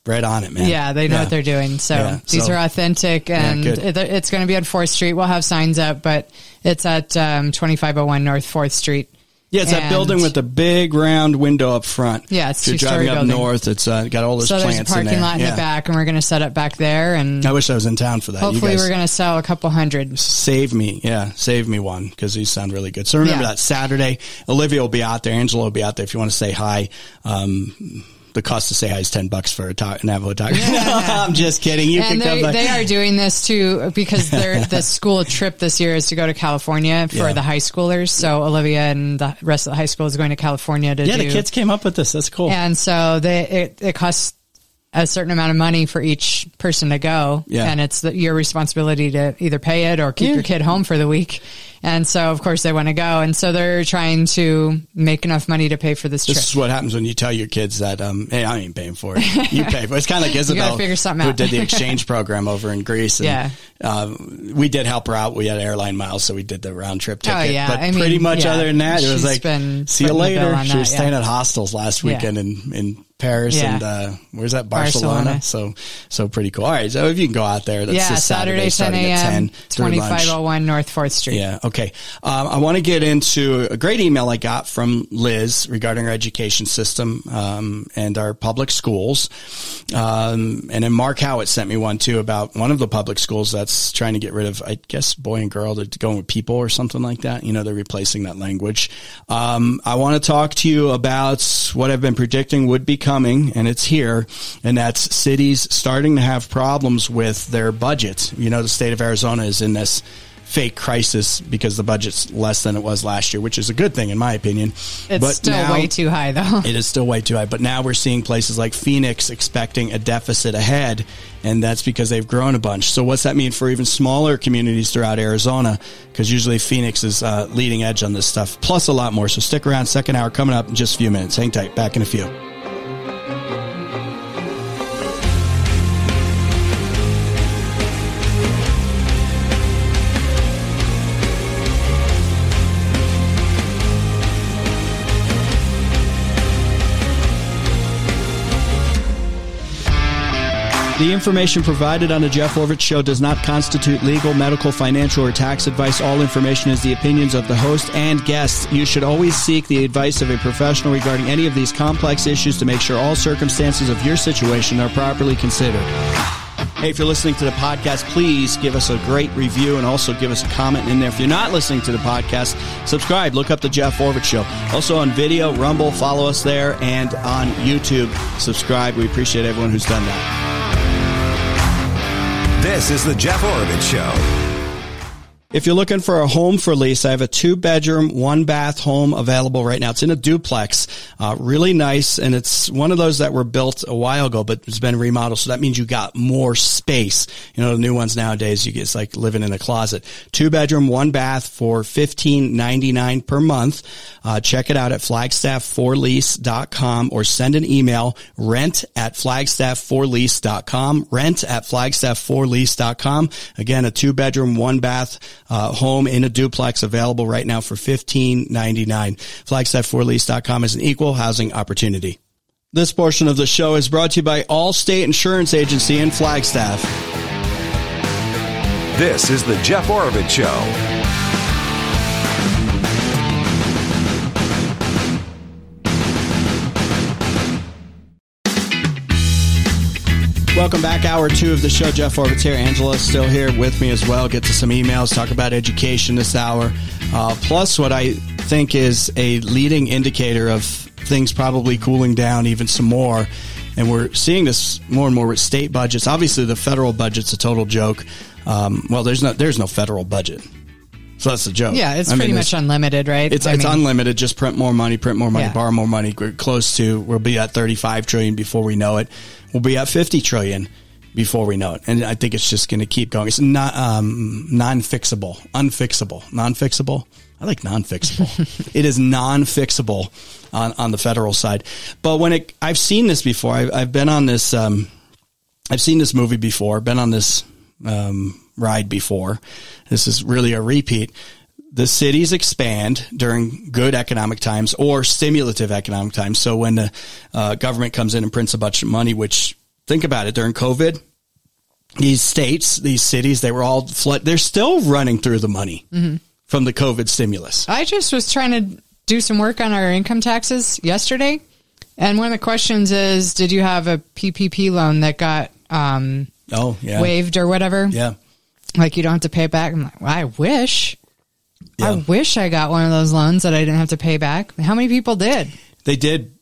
right on it, man. Yeah, they know Yeah. what they're doing. So Yeah, these so- are authentic, and good. it, it's going to be on Fourth Street. We'll have signs up, but it's at um, twenty five hundred one North Fourth Street. Yeah, it's that building with the big round window up front. Yeah, it's if you're driving up building. north. It's uh, got all those So there's a plants in parking there. lot in yeah. the back, and we're going to set up back there, and I wish I was in town for that. hopefully you guys we're going to sell a couple hundred. save me. Yeah, save me one because these sound really good. So remember Yeah. that Saturday, Olivia will be out there. Angela will be out there. If you want to say hi, um, the cost to say hi is 10 bucks for a ta- Navajo taco. I'm just kidding. You And can come they, they are doing this too because their the school trip this year is to go to California for Yeah. the high schoolers. So Olivia and the rest of the high school is going to California to yeah, do. the kids came up with this. That's cool. And so they it, it costs a certain amount of money for each person to go. Yeah. And it's the, your responsibility to either pay it or keep Yeah. your kid home for the week. And so of course they want to go. And so they're trying to make enough money to pay for this, This trip. is what happens when you tell your kids that, um, hey, I ain't paying for it. You pay for it. It's kind of like Isabel, who did the exchange program over in Greece. And, Yeah. Uh, we did help her out. We had airline miles, so we did the round trip ticket. Oh, yeah. But I mean, pretty much yeah. other than that, it was like, see you footing the bill later. She that, was yeah. staying at hostels last Yeah. weekend in, in Paris Yeah. and, uh, where's that? Barcelona. Barcelona. So, so pretty cool. All right. So if you can go out there, that's yeah, this Saturday, Saturday, 10 starting at a.m., 10 2501 North 4th Street. Yeah. Okay. Um, I want to get into a great email I got from Liz regarding our education system um, and our public schools. Um, and then Mark Howitt sent me one too about one of the public schools that's trying to get rid of, I guess, boy and girl. They're going with people or something like that. You know, they're replacing that language. Um, I want to talk to you about what I've been predicting would be coming, and it's here, and that's cities starting to have problems with their budgets. You know, the state of Arizona is in this fake crisis because the budget's less than it was last year, which is a good thing in my opinion. It's still way too high though. It is still way too high, but now we're seeing places like Phoenix expecting a deficit ahead, and that's because they've grown a bunch. So, what's that mean for even smaller communities throughout Arizona? Because usually Phoenix is uh, leading edge on this stuff, plus a lot more. So, stick around. Second hour coming up in just a few minutes. Hang tight. Back in a few. The information provided on the Jeff Oravits Show does not constitute legal, medical, financial, or tax advice. All information is the opinions of the host and guests. You should always seek the advice of a professional regarding any of these complex issues to make sure all circumstances of your situation are properly considered. Hey, if you're listening to the podcast, please give us a great review and also give us a comment in there. If you're not listening to the podcast, subscribe. Look up the Jeff Oravits Show. Also on video, Rumble, follow us there, and on YouTube, subscribe. We appreciate everyone who's done that. This is the Jeff Oravits Show. If you're looking for a home for lease, I have a two bedroom, one bath home available right now. It's in a duplex, uh, really nice. And it's one of those that were built a while ago, but it's been remodeled. So that means you got more space. You know, the new ones nowadays, you get, it's like living in a closet. Two bedroom, one bath for fifteen ninety nine per month. Uh, check it out at flagstaff4lease.com or send an email rent at flagstaff4lease.com. Rent at flagstaff4lease.com. Again, a two bedroom, one bath uh, home in a duplex available right now for fifteen ninety nine. Flagstaff4lease.com is an equal housing opportunity. This portion of the show is brought to you by Allstate Insurance Agency in Flagstaff. This is the Jeff Oravits Show. Welcome back, hour two of the show. Jeff Oravits here. Angela's still here with me as well. Get to some emails, talk about education this hour. Uh, plus, what I think is a leading indicator of things probably cooling down even some more. And we're seeing this more and more with state budgets. Obviously, the federal budget's a total joke. Um, well, there's no there's no federal budget, so that's the joke. Yeah, it's I pretty there's- much unlimited, right? it's I it's mean, unlimited. Just print more money, print more money, Yeah. borrow more money. We're close to. We'll be at thirty five trillion before we know it. We'll be at fifty trillion before we know it. And I think it's just going to keep going. It's not um, non fixable, unfixable, non fixable. I like non fixable. it is non fixable on on the federal side. But when it, I've seen this before. I've, I've been on this. Um, I've seen this movie before, been on this um, ride before. This is really a repeat. The cities expand during good economic times or stimulative economic times. So when the uh, government comes in and prints a bunch of money, which think about it during COVID, these states, these cities, they were all flood. They're still running through the money from the COVID stimulus. I just was trying to do some work on our income taxes yesterday. And one of the questions is Did you have a PPP loan that got um, Oh yeah, waived or whatever? yeah. Like you don't have to pay it back? I'm like, well, I wish. I wish I got one of those loans that I didn't have to pay back. How many people did? They did,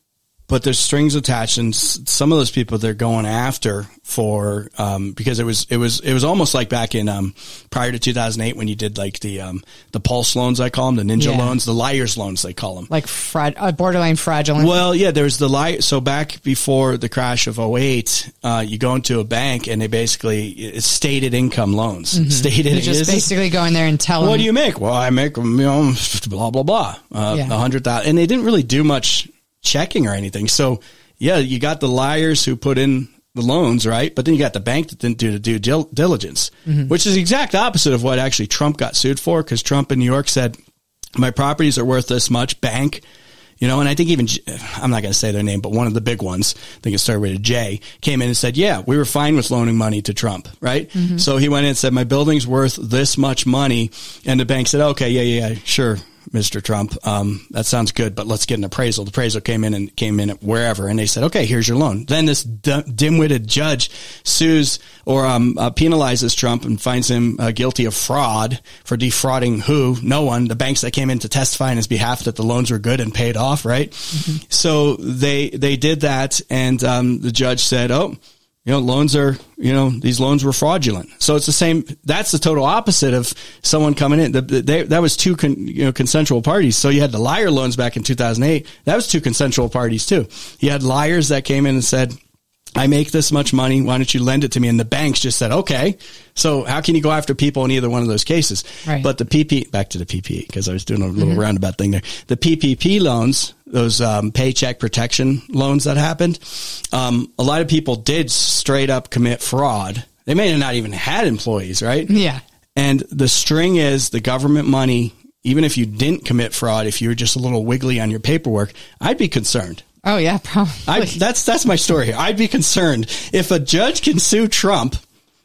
but there's strings attached, and some of those people they're going after for um, because it was it was it was almost like back in um, prior to 2008 when you did like the um, the pulse loans I call them the ninja Yeah. loans the liars loans they call them. Like fraud, uh, borderline fraudulent. Well, yeah, there's the lie. So back before the crash of 08, uh, you go into a bank and they basically it's stated income loans. Stated you just is- basically go in there and tell what them. do you make? Well, I make, you know, blah, blah, blah, uh, Yeah. a hundred thousand. And they didn't really do much checking or anything. So yeah, you got the liars who put in the loans, right? But then you got the bank that didn't do the due dil- diligence, mm-hmm. which is the exact opposite of what actually Trump got sued for. Cause Trump in New York said, my properties are worth this much bank. You know, and I think even, I'm not going to say their name, but one of the big ones, I think it started with a J, came in and said, yeah, we were fine with loaning money to Trump, right? Mm-hmm. So he went in and said, my building's worth this much money. And the bank said, okay, yeah, yeah, yeah, sure. Mr. Trump, um, that sounds good, but let's get an appraisal. The appraisal came in and came in at wherever, and they said, okay, here's your loan. Then this d- dim-witted judge sues or um, uh, penalizes Trump and finds him uh, guilty of fraud for defrauding who? No one. The banks that came in to testify on his behalf that the loans were good and paid off, right? So they they did that, and um, the judge said, oh you know, loans are, you know, these loans were fraudulent. So it's the same. That's the total opposite of someone coming in. The, the, they, that was two, con, you know, consensual parties. So you had the liar loans back in 2008. That was two consensual parties too. You had liars that came in and said, I make this much money. Why don't you lend it to me? And the banks just said, okay. So how can you go after people in either one of those cases? Right. But the PP, back to the PPE, because I was doing a little mm-hmm. roundabout thing there. The PPP loans, those um, paycheck protection loans that happened, um, a lot of people did straight up commit fraud. They may have not even had employees, right? Yeah. And the string is the government money, even if you didn't commit fraud, if you were just a little wiggly on your paperwork, I'd be concerned. Oh yeah, probably. I, that's that's my story. Here. I'd be concerned if a judge can sue Trump,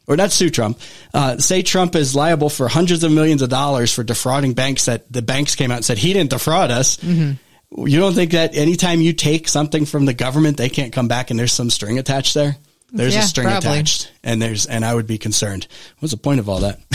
or not sue Trump, uh, say Trump is liable for hundreds of millions of dollars for defrauding banks that the banks came out and said he didn't defraud us. Mm-hmm. You don't think that anytime you take something from the government, they can't come back and there's some string attached there? There's Yeah, a string probably. attached, and there's and I would be concerned. What's the point of all that?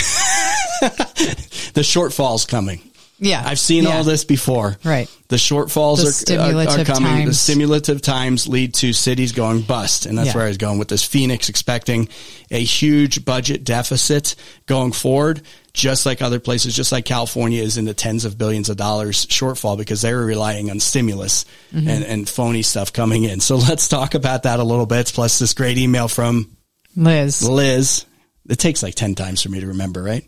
the shortfall's coming. yeah. I've seen Yeah. all this before. Right. The shortfalls The are, are, coming. The stimulative times lead to cities going bust. And that's Yeah. where I was going with this. Phoenix expecting a huge budget deficit going forward, just like other places, just like California is in the tens of billions of dollars shortfall because they were relying on stimulus Mm-hmm. and, and phony stuff coming in. So let's talk about that a little bit. Plus this great email from Liz. Liz. It takes like 10 times for me to remember, right?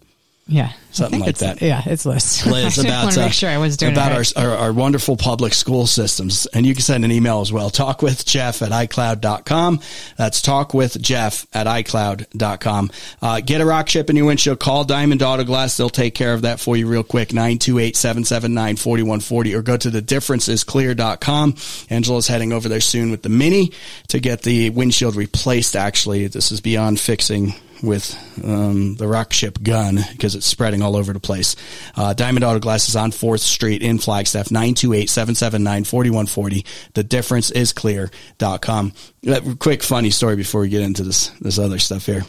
Yeah. Something like that. Yeah, it's Liz. Liz about to uh, make sure I was doing about it right. our, our our wonderful public school systems, and you can send an email as well. Talk with Jeff at iCloud.com. That's talk with Jeff at iCloud.com. Uh, get a rock chip in your windshield. Call Diamond Auto Glass. They'll take care of that for you real quick. 928-779-4140 or go to the differencesclear.com. Angela's heading over there soon with the mini to get the windshield replaced. Actually, this is beyond fixing with um, the rock ship gun because it's spreading all over the place. Uh, Diamond Auto Glass is on 4th Street in Flagstaff, 928-779-4140. The difference is clear.com. Uh, quick funny story before we get into this, this other stuff here.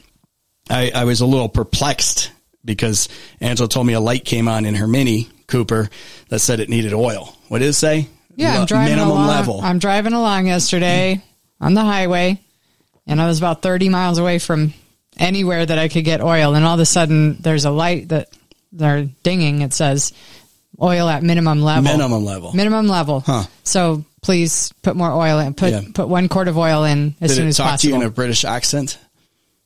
I, I was a little perplexed because Angela told me a light came on in her Mini Cooper that said it needed oil. What did it say? Yeah, I'm driving minimum along. level. I'm driving along yesterday on the highway, and I was about 30 miles away from anywhere that I could get oil, and all of a sudden there's a light that they're dinging. It says oil at minimum level. minimum level. Minimum level. Huh. So please put more oil in. Put Yeah. put one quart of oil in as Did soon it as talk to you possible. in a British accent?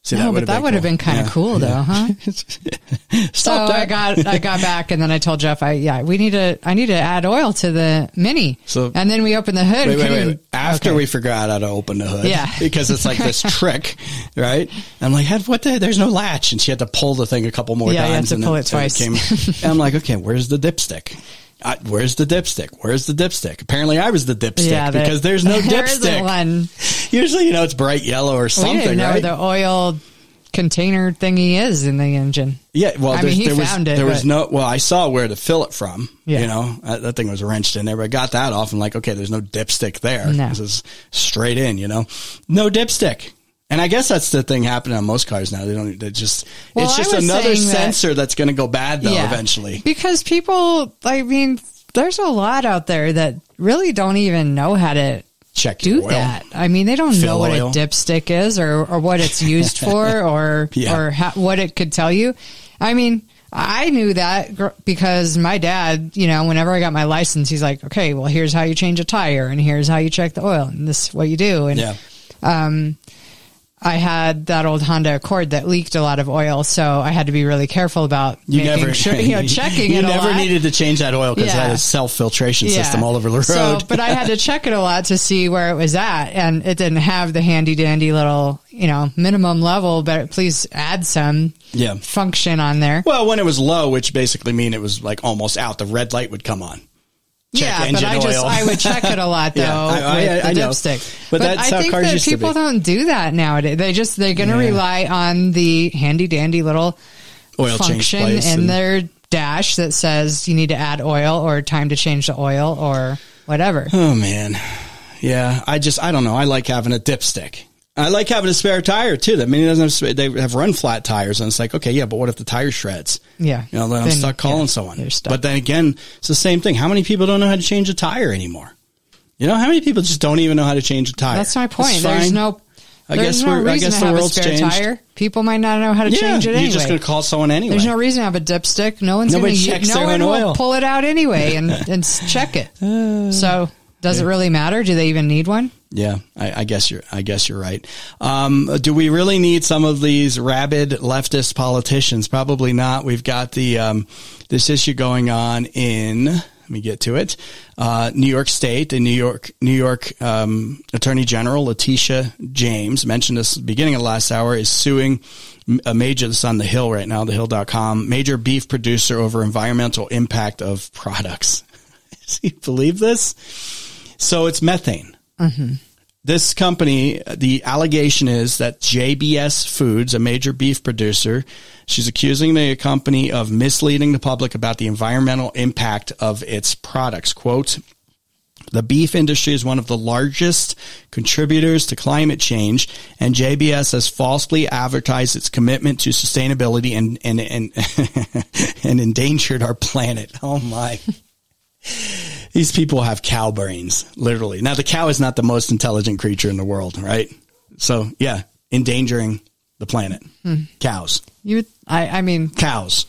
See, no, but that would have cool. been kind of Yeah. cool though, huh? So that. I got I got back and then I told Jeff I yeah we need to I need to add oil to the mini. So- and then we opened the hood. Wait, wait, wait. even- After okay. we forgot how to open the hood. Yeah. Because it's like this trick, right? I'm like, "Had- what the, there's no latch. And she had to pull the thing a couple more Yeah, times. to and pull then- it twice. came- and I'm like, okay, where's the dipstick? I, where's the dipstick? Where's the dipstick? Apparently I was the dipstick yeah, there- because there's no there dipstick. one. Usually, you know, it's bright yellow or something, right? the oil container thingy is in the engine. Yeah, well, I mean, he there was it, there was no. Well, I saw where to fill it from. Yeah. You know, Uh, that thing was wrenched in there, but I got that off and like, okay, there's no dipstick there. No. This is straight in. You know, no dipstick. And I guess that's the thing happening on most cars now. They don't. They just. Well, it's just another saying that- sensor that's going to go bad though eventually. Because people, I mean, there's a lot out there that really don't even know how to Check do oil. that. I mean, they don't Fill know what oil. a dipstick is or, or what it's used for or, Yeah. or ha- what it could tell you. I mean, I knew that gr- because my dad, you know, whenever I got my license, he's like, okay, well, here's how you change a tire and here's how you check the oil and this is what you do. And, Yeah. Um, I had that old Honda Accord that leaked a lot of oil, so I had to be really careful about You making never, sure, you know, checking you it a never needed to change that oil because it had a self filtration system all over the road. So, but I had to check it a lot to see where it was at, and it didn't have the handy dandy little, you know, minimum level. But please add some yeah. function on there. Well, when it was low, which basically mean it was like almost out, the red light would come on. Yeah, but I just oil. I would check it a lot though Yeah, I- I- with I the dipstick. But that's I how think cars that used to people don't do that nowadays. They just they're going to Yeah. rely on the handy dandy little Oil change function in and- their dash that says you need to add oil or time to change the oil or whatever. Oh man, yeah. I just I don't know. I like having a dipstick. I like having a spare tire too. That it doesn't have, they have run flat tires, and it's like okay, yeah, but what if the tire shreds? Yeah. You know, then I'm stuck calling yeah, someone. you're stuck. But then again, it's the same thing. How many people don't know how to change a tire anymore? You know, how many people just don't even know how to change a tire? That's my point. There's no. I guess no we're- I guess the world's changed. tire. People might not know how to yeah, change it you're anyway. just going to call someone anyway. There's no reason to have a dipstick. No one's going to. checks No their one own will oil. pull it out anyway and and check it. So does it really matter? Do they even need one? Yeah, I, I guess you're. I guess you're right. Um, do we really need some of these rabid leftist politicians? Probably not. We've got the um, this issue going on in. Let me get to it. Uh, New York State, the New York New York um, Attorney General Letitia James mentioned this beginning of last hour is suing a major. This is on the Hill right now, thehill.com. Major beef producer over environmental impact of products. Do you believe this? So it's methane Mm-hmm. this company, the allegation is that JBS Foods, a major beef producer, she's accusing the company of misleading the public about the environmental impact of its products. Quote, the beef industry is one of the largest contributors to climate change, and JBS has falsely advertised its commitment to sustainability and and and, and endangered our planet. Oh my. These people have cow brains, literally. Now, the cow is not the most intelligent creature in the world, right? So, yeah, endangering the planet. Hmm. Cows. You, I, I mean, Cows.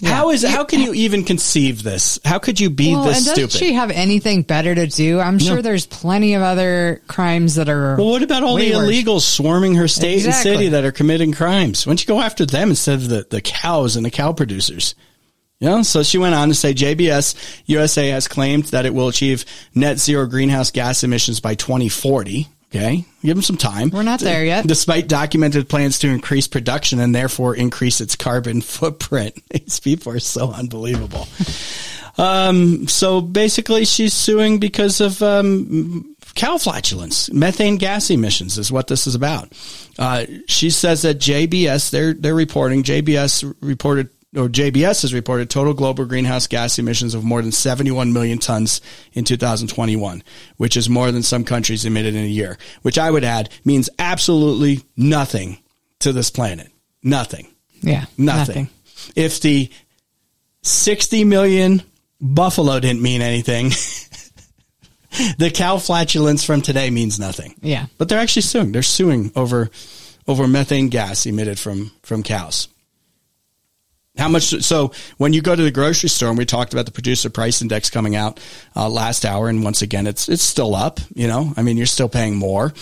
Yeah. How is how can you even conceive this? How could you be well, this and doesn't stupid? she have anything better to do? I'm sure there's plenty of other crimes that are. well, what about all the illegals swarming her state Exactly. and city that are committing crimes? Why don't you go after them instead of the, the cows and the cow producers? Know, so she went on to say JBS USA has claimed that it will achieve net zero greenhouse gas emissions by 2040. Okay. Give them some time. We're not there yet. Despite documented plans to increase production and therefore increase its carbon footprint. These people are so unbelievable. Um, so basically she's suing because of, um, cow flatulence, methane gas emissions is what this is about. Uh, she says that JBS, they're, they're reporting, JBS reported, or JBS has reported total global greenhouse gas emissions of more than 71 million tons in 2021, which is more than some countries emitted in a year, which I would add means absolutely nothing to this planet. Nothing. yeah, Nothing. If the 60 million buffalo didn't mean anything, the cow flatulence from today means nothing. Yeah. But they're actually suing. They're suing over over methane gas emitted from from cows. How much? So when you go to the grocery store, and we talked about the producer price index coming out uh, last hour, and once again, it's it's still up. You know, I mean, you're still paying more.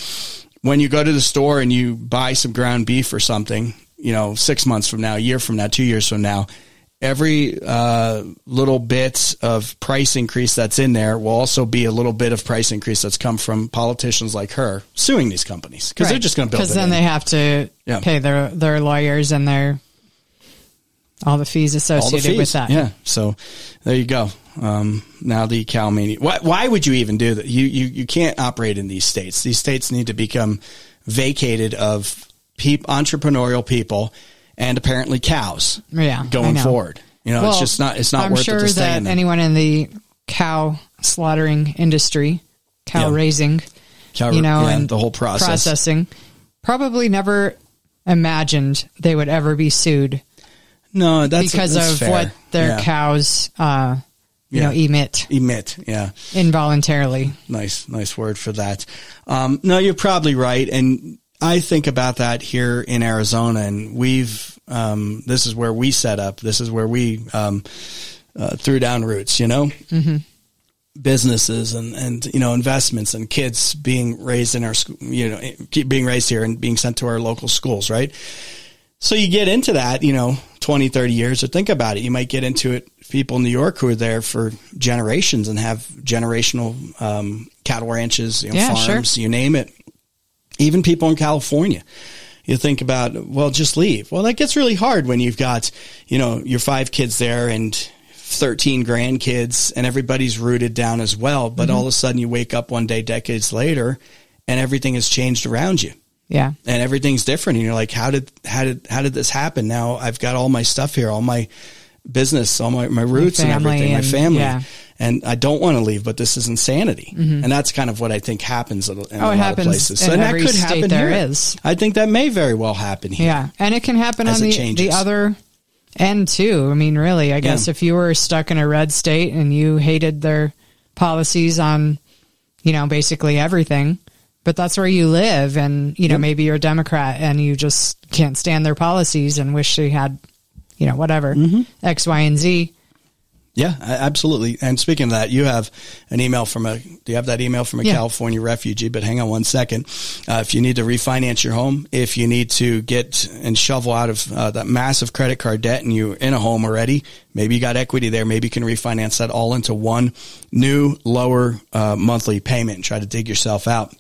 when you go to the store and you buy some ground beef or something, you know, six months from now, a year from now, two years from now, every uh, little bit of price increase that's in there will also be a little bit of price increase that's come from politicians like her suing these companies because they're just going to build. Because then in. they have to Yeah. pay their their lawyers and their all the fees all the associated fees. with that. Yeah. So there you go. Um, now the cow mania. Why, why would you even do that? You, you, you can't operate in these states. These states need to become vacated of peop, entrepreneurial people and apparently cows Yeah, going forward. You know, it's just not, it's not I'm worth sure it that anyone in the cow slaughtering industry, cow Yeah. raising, Cow- you know, yeah, and the whole process. processing, probably never imagined they would ever be sued No, that's because that's of fair. what their Yeah. cows, uh, you know, emit emit. Yeah. involuntarily. Nice, nice word for that. Um, no, you're probably right. And I think about that here in Arizona and we've, um, this is where we set up. This is where we, um, uh, threw down roots, you know, mm-hmm. businesses and, and, you know, investments and kids being raised in our school, you know, being raised here and being sent to our local schools, right? So you get into that, you know, 20, 30 years, or think about it. You might get into it. People in New York who are there for generations and have generational um, cattle ranches, you know, Yeah, sure. farms, you name it. Even people in California. You think about, well, just leave. Well, that gets really hard when you've got, you know, your five kids there and 13 grandkids and everybody's rooted down as well. But Mm-hmm. all of a sudden you wake up one day decades later and everything has changed around you Yeah. and everything's different and you're like how did how did how did this happen now i've got all my stuff here all my business all my, my roots and everything my family yeah. and i don't want to leave but this is insanity mm-hmm. and that's kind of what i think happens in, Oh, a lot happens of places in and that could happen there here is. i think that may very well happen here Yeah, and it can happen on the, the other end too. I mean, really, I guess Yeah. if you were stuck in a red state and you hated their policies on, you know, basically everything, but that's where you live, and you know, Yep. maybe you're a Democrat and you just can't stand their policies and wish they had, you know, whatever Mm-hmm. X, Y, and Z. Yeah, absolutely. And speaking of that, you have an email from a, do you have that email from a Yeah. California refugee? But hang on one second. Uh, if you need to refinance your home, if you need to get and shovel out of uh, that massive credit card debt and you're in a home already, maybe you got equity there, maybe you can refinance that all into one new lower uh, monthly payment and try to dig yourself out.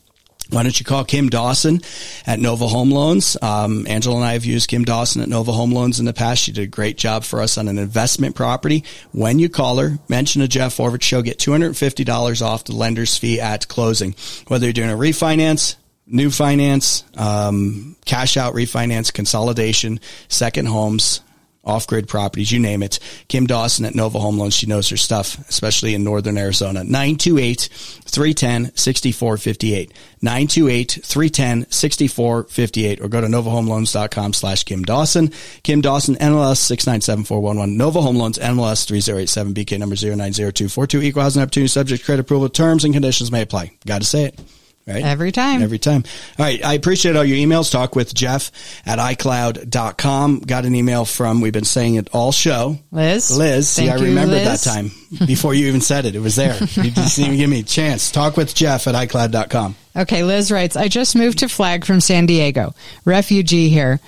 Why don't you call Kim Dawson at Nova Home Loans? Um, Angela and I have used Kim Dawson at Nova Home Loans in the past. She did a great job for us on an investment property. When you call her, mention a Jeff Oravits show, get $250 off the lender's fee at closing. Whether you're doing a refinance, new finance, um, cash out refinance, consolidation, second homes, off grid properties, you name it. Kim Dawson at Nova Home Loans. She knows her stuff, especially in northern Arizona. 928 310 6458. 928 310 6458 or go to novahomeloans.com slash Kim Dawson. Kim Dawson, NMLS 6974111. Nova Home Loans, NMLS 3087, BK number 090242. Equal housing opportunity subject credit approval. Terms and conditions may apply. Got to say it. Right? Every time. Every time. All right. I appreciate all your emails. Talk with Jeff at iCloud.com. Got an email from, we've been saying it all show. Liz? Liz. Yeah, I remembered that time before you even said it. It was there. You just didn't even give me a chance. Talk with Jeff at iCloud.com. Okay, Liz writes, I just moved to Flag from San Diego. Refugee here.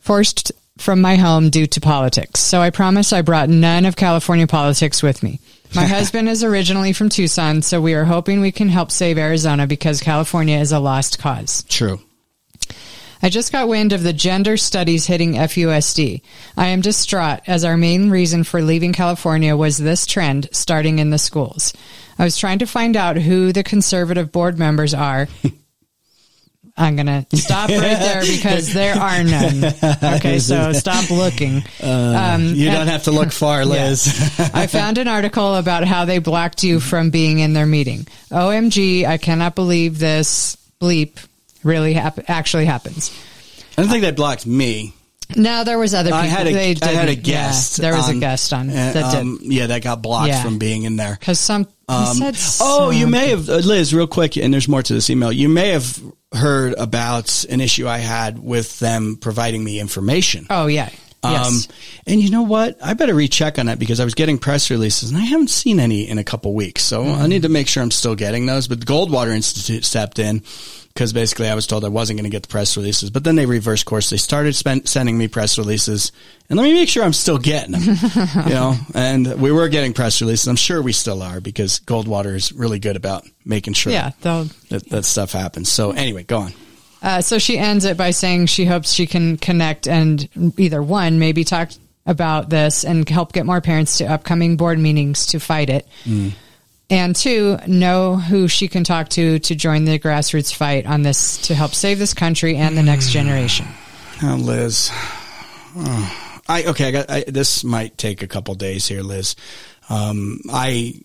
Forced from my home due to politics. So I promise I brought none of California politics with me. My husband is originally from Tucson, so we are hoping we can help save Arizona because California is a lost cause. True. I just got wind of the gender studies hitting FUSD. I am distraught as our main reason for leaving California was this trend starting in the schools. I was trying to find out who the conservative board members are. I'm going to stop right there because there are none. Okay, so stop looking. Um, You don't have to look far, Liz. I found an article about how they blocked you from being in their meeting. OMG, I cannot believe this bleep really hap- actually happens. I don't think they blocked me. No, there was other people. I had a, they I had a didn't. Yeah, guest. there was on- a guest on uh, that um, Yeah, that got blocked Yeah. from being in there. because some. Um, said oh, you may have, uh, Liz, real quick, and there's more to this email. You may have heard about an issue I had with them providing me information. Oh yeah. Yes. Um, and you know what? I better recheck on that because I was getting press releases and I haven't seen any in a couple weeks. So Mm-hmm. I need to make sure I'm still getting those. But the Goldwater Institute stepped in because basically I was told I wasn't going to get the press releases, but then they reversed course. They started spend, sending me press releases, and let me make sure I'm still getting them. you know, and we were getting press releases. I'm sure we still are because Goldwater is really good about making sure Yeah, that, that stuff happens. So anyway, go on. Uh, so she ends it by saying she hopes she can connect and either one, maybe talk about this and help get more parents to upcoming board meetings to fight it. And two, know who she can talk to to join the grassroots fight on this to help save this country and the next generation. Oh, Liz. Oh. I okay. I got I, this. Might take a couple days here, Liz. Um, I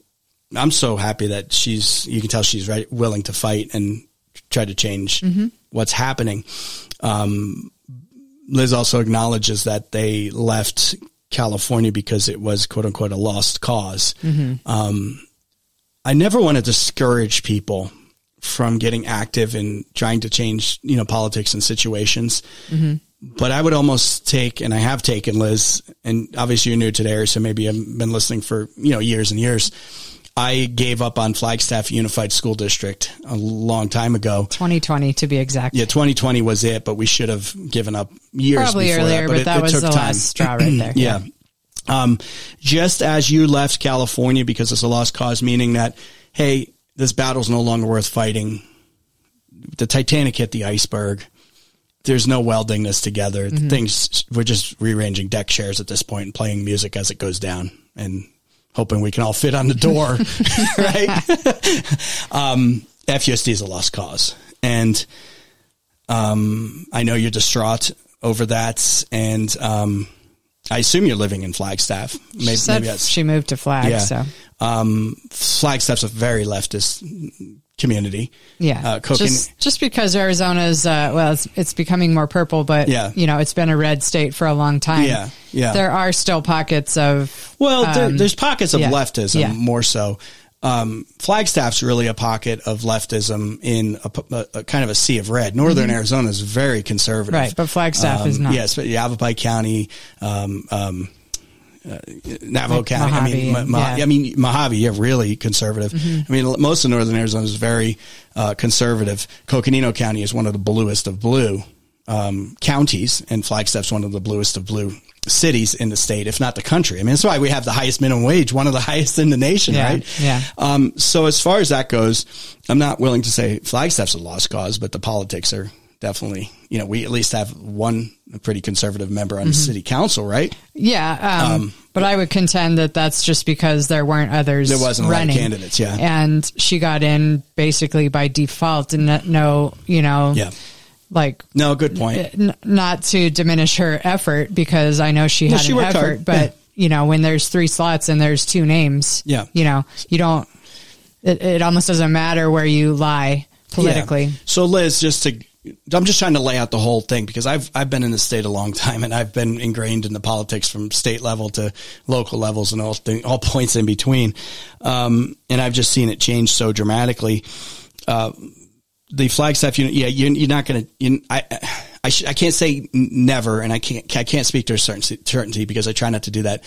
I'm so happy that she's. You can tell she's right, willing to fight and try to change what's happening. Um, Liz also acknowledges that they left California because it was quote unquote a lost because Um, I never want to discourage people from getting active and trying to change, you know, politics and situations. Mm-hmm. But I would almost take, and I have taken Liz, and obviously you're new to there, so maybe I've been listening for, you know, years and years. I gave up on Flagstaff Unified School District a long time ago. 2020 to be exact. Yeah, 2020 was it, but we should have given up years Probably before earlier, that. but, it- that it was took the time. last straw right there. Yeah. Um, just as you left California because it's a lost cause, meaning that, hey, this battle's no longer worth fighting. The Titanic hit the iceberg. There's no welding this together. Mm-hmm. Things, we're just rearranging deck chairs at this point and playing music as it goes down and hoping we can all fit on the door. right? um, FUSD is a lost cause. And, um, I know you're distraught over that. And, um, I assume you're living in Flagstaff. Maybe, She maybe that's she moved to Flag, yeah. so Um, Flagstaff's a very leftist community. yeah. Uh, just just because Arizona's uh, well, it's it's becoming more purple, but Yeah. you know, it's been a red state for a long time. Yeah, yeah. There are still pockets of Well, there, um, there's pockets of yeah, leftism yeah. more so. Um, Flagstaff's really a pocket of leftism in a kind of a sea of red. Northern Arizona is very conservative. Mm-hmm. Right, but Flagstaff is Um, not. Yes, but Yavapai County, um, um, uh, Navajo Like County. I mean, Mojave, Ma- Ma- yeah. Mm-hmm. I mean Mojave. Yeah, really conservative. I mean, most of northern Arizona is very uh, conservative. Coconino County is one of the bluest of blue um, counties, and Flagstaff's one of the bluest of blue cities in the state, if not the country. I mean, that's why we have the highest minimum wage, one of the highest in the nation, Yeah, right? yeah. Um, so as far as that goes, I'm not willing to say Flagstaff's a lost cause, but the politics are definitely, you know, we at least have one pretty conservative member on Mm-hmm. the city council, right? Yeah, um, but I would contend that that's just because there weren't others. There wasn't a lot of running, candidates, yeah. and she got in basically by default, and no, you know, Yeah. Like No, good point. n- not to diminish her effort because I know she No, had she an effort, hard, but yeah. you know, when there's three slots and there's two names, Yeah. you know, you don't. It, it almost doesn't matter where you lie politically. Yeah. So Liz, just to, I'm just trying to lay out the whole thing because I've I've been in the state a long time and I've been ingrained in the politics from state level to local levels and all thing, all points in between, um, and I've just seen it change so dramatically. Uh, the Flagstaff unit, yeah, you're, you're not going to. I I, sh- I can't say never, and I can't I can't speak to a certain certainty because I try not to do that.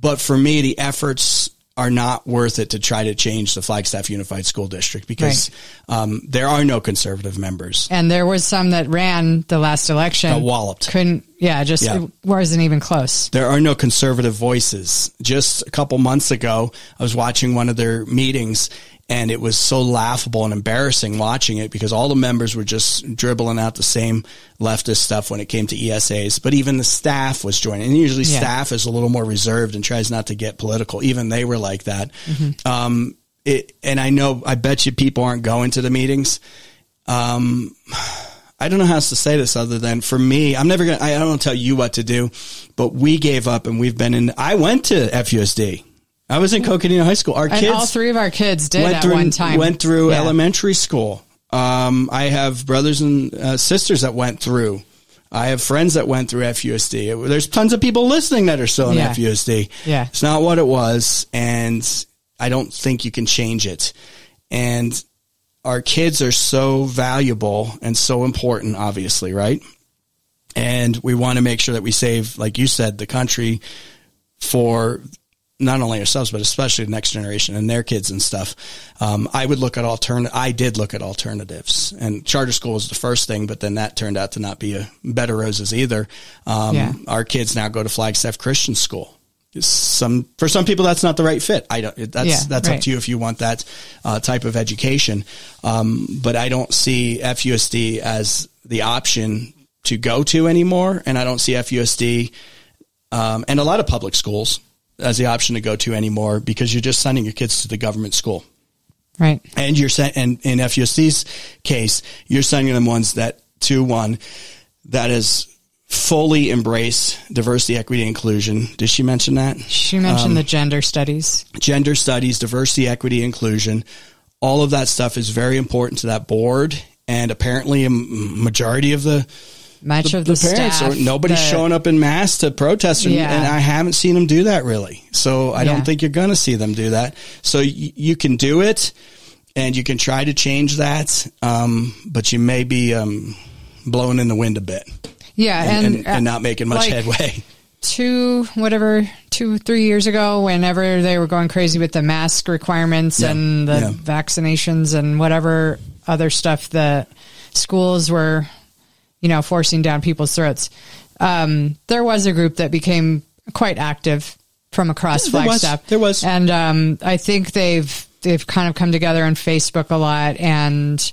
But for me, the efforts are not worth it to try to change the Flagstaff Unified School District because um, there are no conservative members. And there was some that ran the last election. Got walloped. Couldn't, yeah, just Yeah. it wasn't even close. There are no conservative voices. Just a couple months ago, I was watching one of their meetings and it was so laughable and embarrassing watching it because all the members were just dribbling out the same leftist stuff when it came to ESAs. But even the staff was joining. And usually Yeah. staff is a little more reserved and tries not to get political. Even they were like that. Um, it, and I know, I bet you people aren't going to the meetings. Um, I don't know how else to say this other than for me, I'm never gonna, I don't tell you what to do, but we gave up and we've been in, I went to FUSD. I was in Coconino High School. Our And kids all three of our kids did went at through, one time. went through Yeah. elementary school. Um, I have brothers and uh, sisters that went through. I have friends that went through FUSD. It- there's tons of people listening that are still in Yeah. FUSD. Yeah. It's not what it was. And I don't think you can change it. And our kids are so valuable and so important, obviously, right? And we want to make sure that we save, like you said, the country for not only ourselves, but especially the next generation and their kids and stuff. Um, I would look at altern. I did look at alternatives, and charter school was the first thing, but then that turned out to not be a better roses either. Um, Yeah. Our kids now go to Flagstaff Christian School. Some for some people that's not the right fit. I don't. That's Yeah, that's up to you if you want that uh, type of education. Um, but I don't see FUSD as the option to go to anymore, and I don't see FUSD um, and a lot of public schools as the option to go to anymore because you're just sending your kids to the government school. Right. And you're sent, and in FUSD's case, you're sending them ones that to one that is fully embrace diversity, equity, inclusion. Did she mention that? She Um, mentioned the gender studies. Gender studies, diversity, equity, inclusion. All of that stuff is very important to that board. And apparently a majority of the, Much of the, the parents staff. or nobody's the- showing up in mass to protest. And, Yeah. and I haven't seen them do that really. So I Yeah. don't think you're going to see them do that. So y- you can do it and you can try to change that. Um, but you may be, um, blowing in the wind a bit Yeah, and, and, and, and not making much like, headway. two whatever two three years ago whenever they were going crazy with the mask requirements Yeah, and the vaccinations and whatever other stuff that schools were you know forcing down people's throats um, there was a group that became quite active from across Yeah, there was. flagstaff There was. and um, i think they've they've kind of come together on facebook a lot and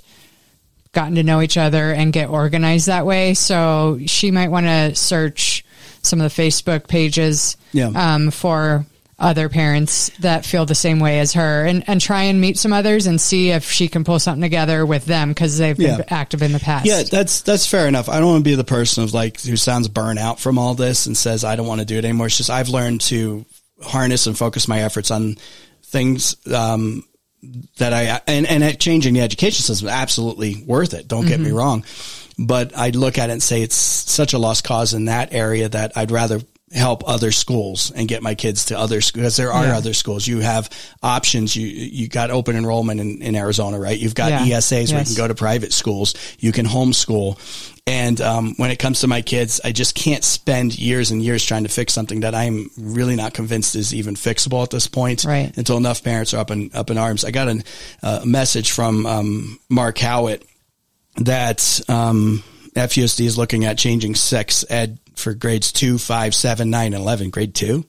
gotten to know each other and get organized that way. So she might want to search some of the Facebook pages Yeah. um, for other parents that feel the same way as her and, and try and meet some others and see if she can pull something together with them because they've been Yeah. active in the past. Yeah, that's that's fair enough. I don't want to be the person of like who sounds burnt out from all this and says I don't want to do it anymore. It's just I've learned to harness and focus my efforts on things um, that I and and at changing the education system is absolutely worth it. Don't get me wrong, but I look at it and say it's such a lost cause in that area that I'd rather help other schools and get my kids to other schools because there are Yeah. other schools. You have options. You you got open enrollment in, in Arizona, right? You've got Yeah. ESAs where you can go to private schools. You can homeschool. And um, when it comes to my kids, I just can't spend years and years trying to fix something that I'm really not convinced is even fixable at this point. Right. Until enough parents are up in up in arms. I got an, uh, a message from um, Mark Howitt that um, FUSD is looking at changing sex ed for grades two, five, seven, nine, and eleven. Grade two.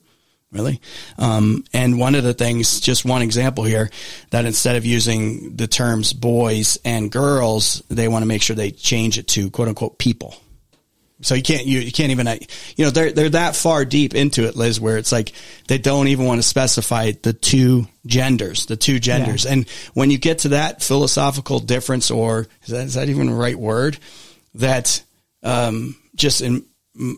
Really? Um, and one of the things, just one example here, that instead of using the terms boys and girls, they want to make sure they change it to quote unquote people. So you can't, you, you can't even, uh, you know, they're, they're that far deep into it, Liz, where it's like they don't even want to specify the two genders, the two genders. And when you get to that philosophical difference, or is that, is that even the right word? That, um, just in,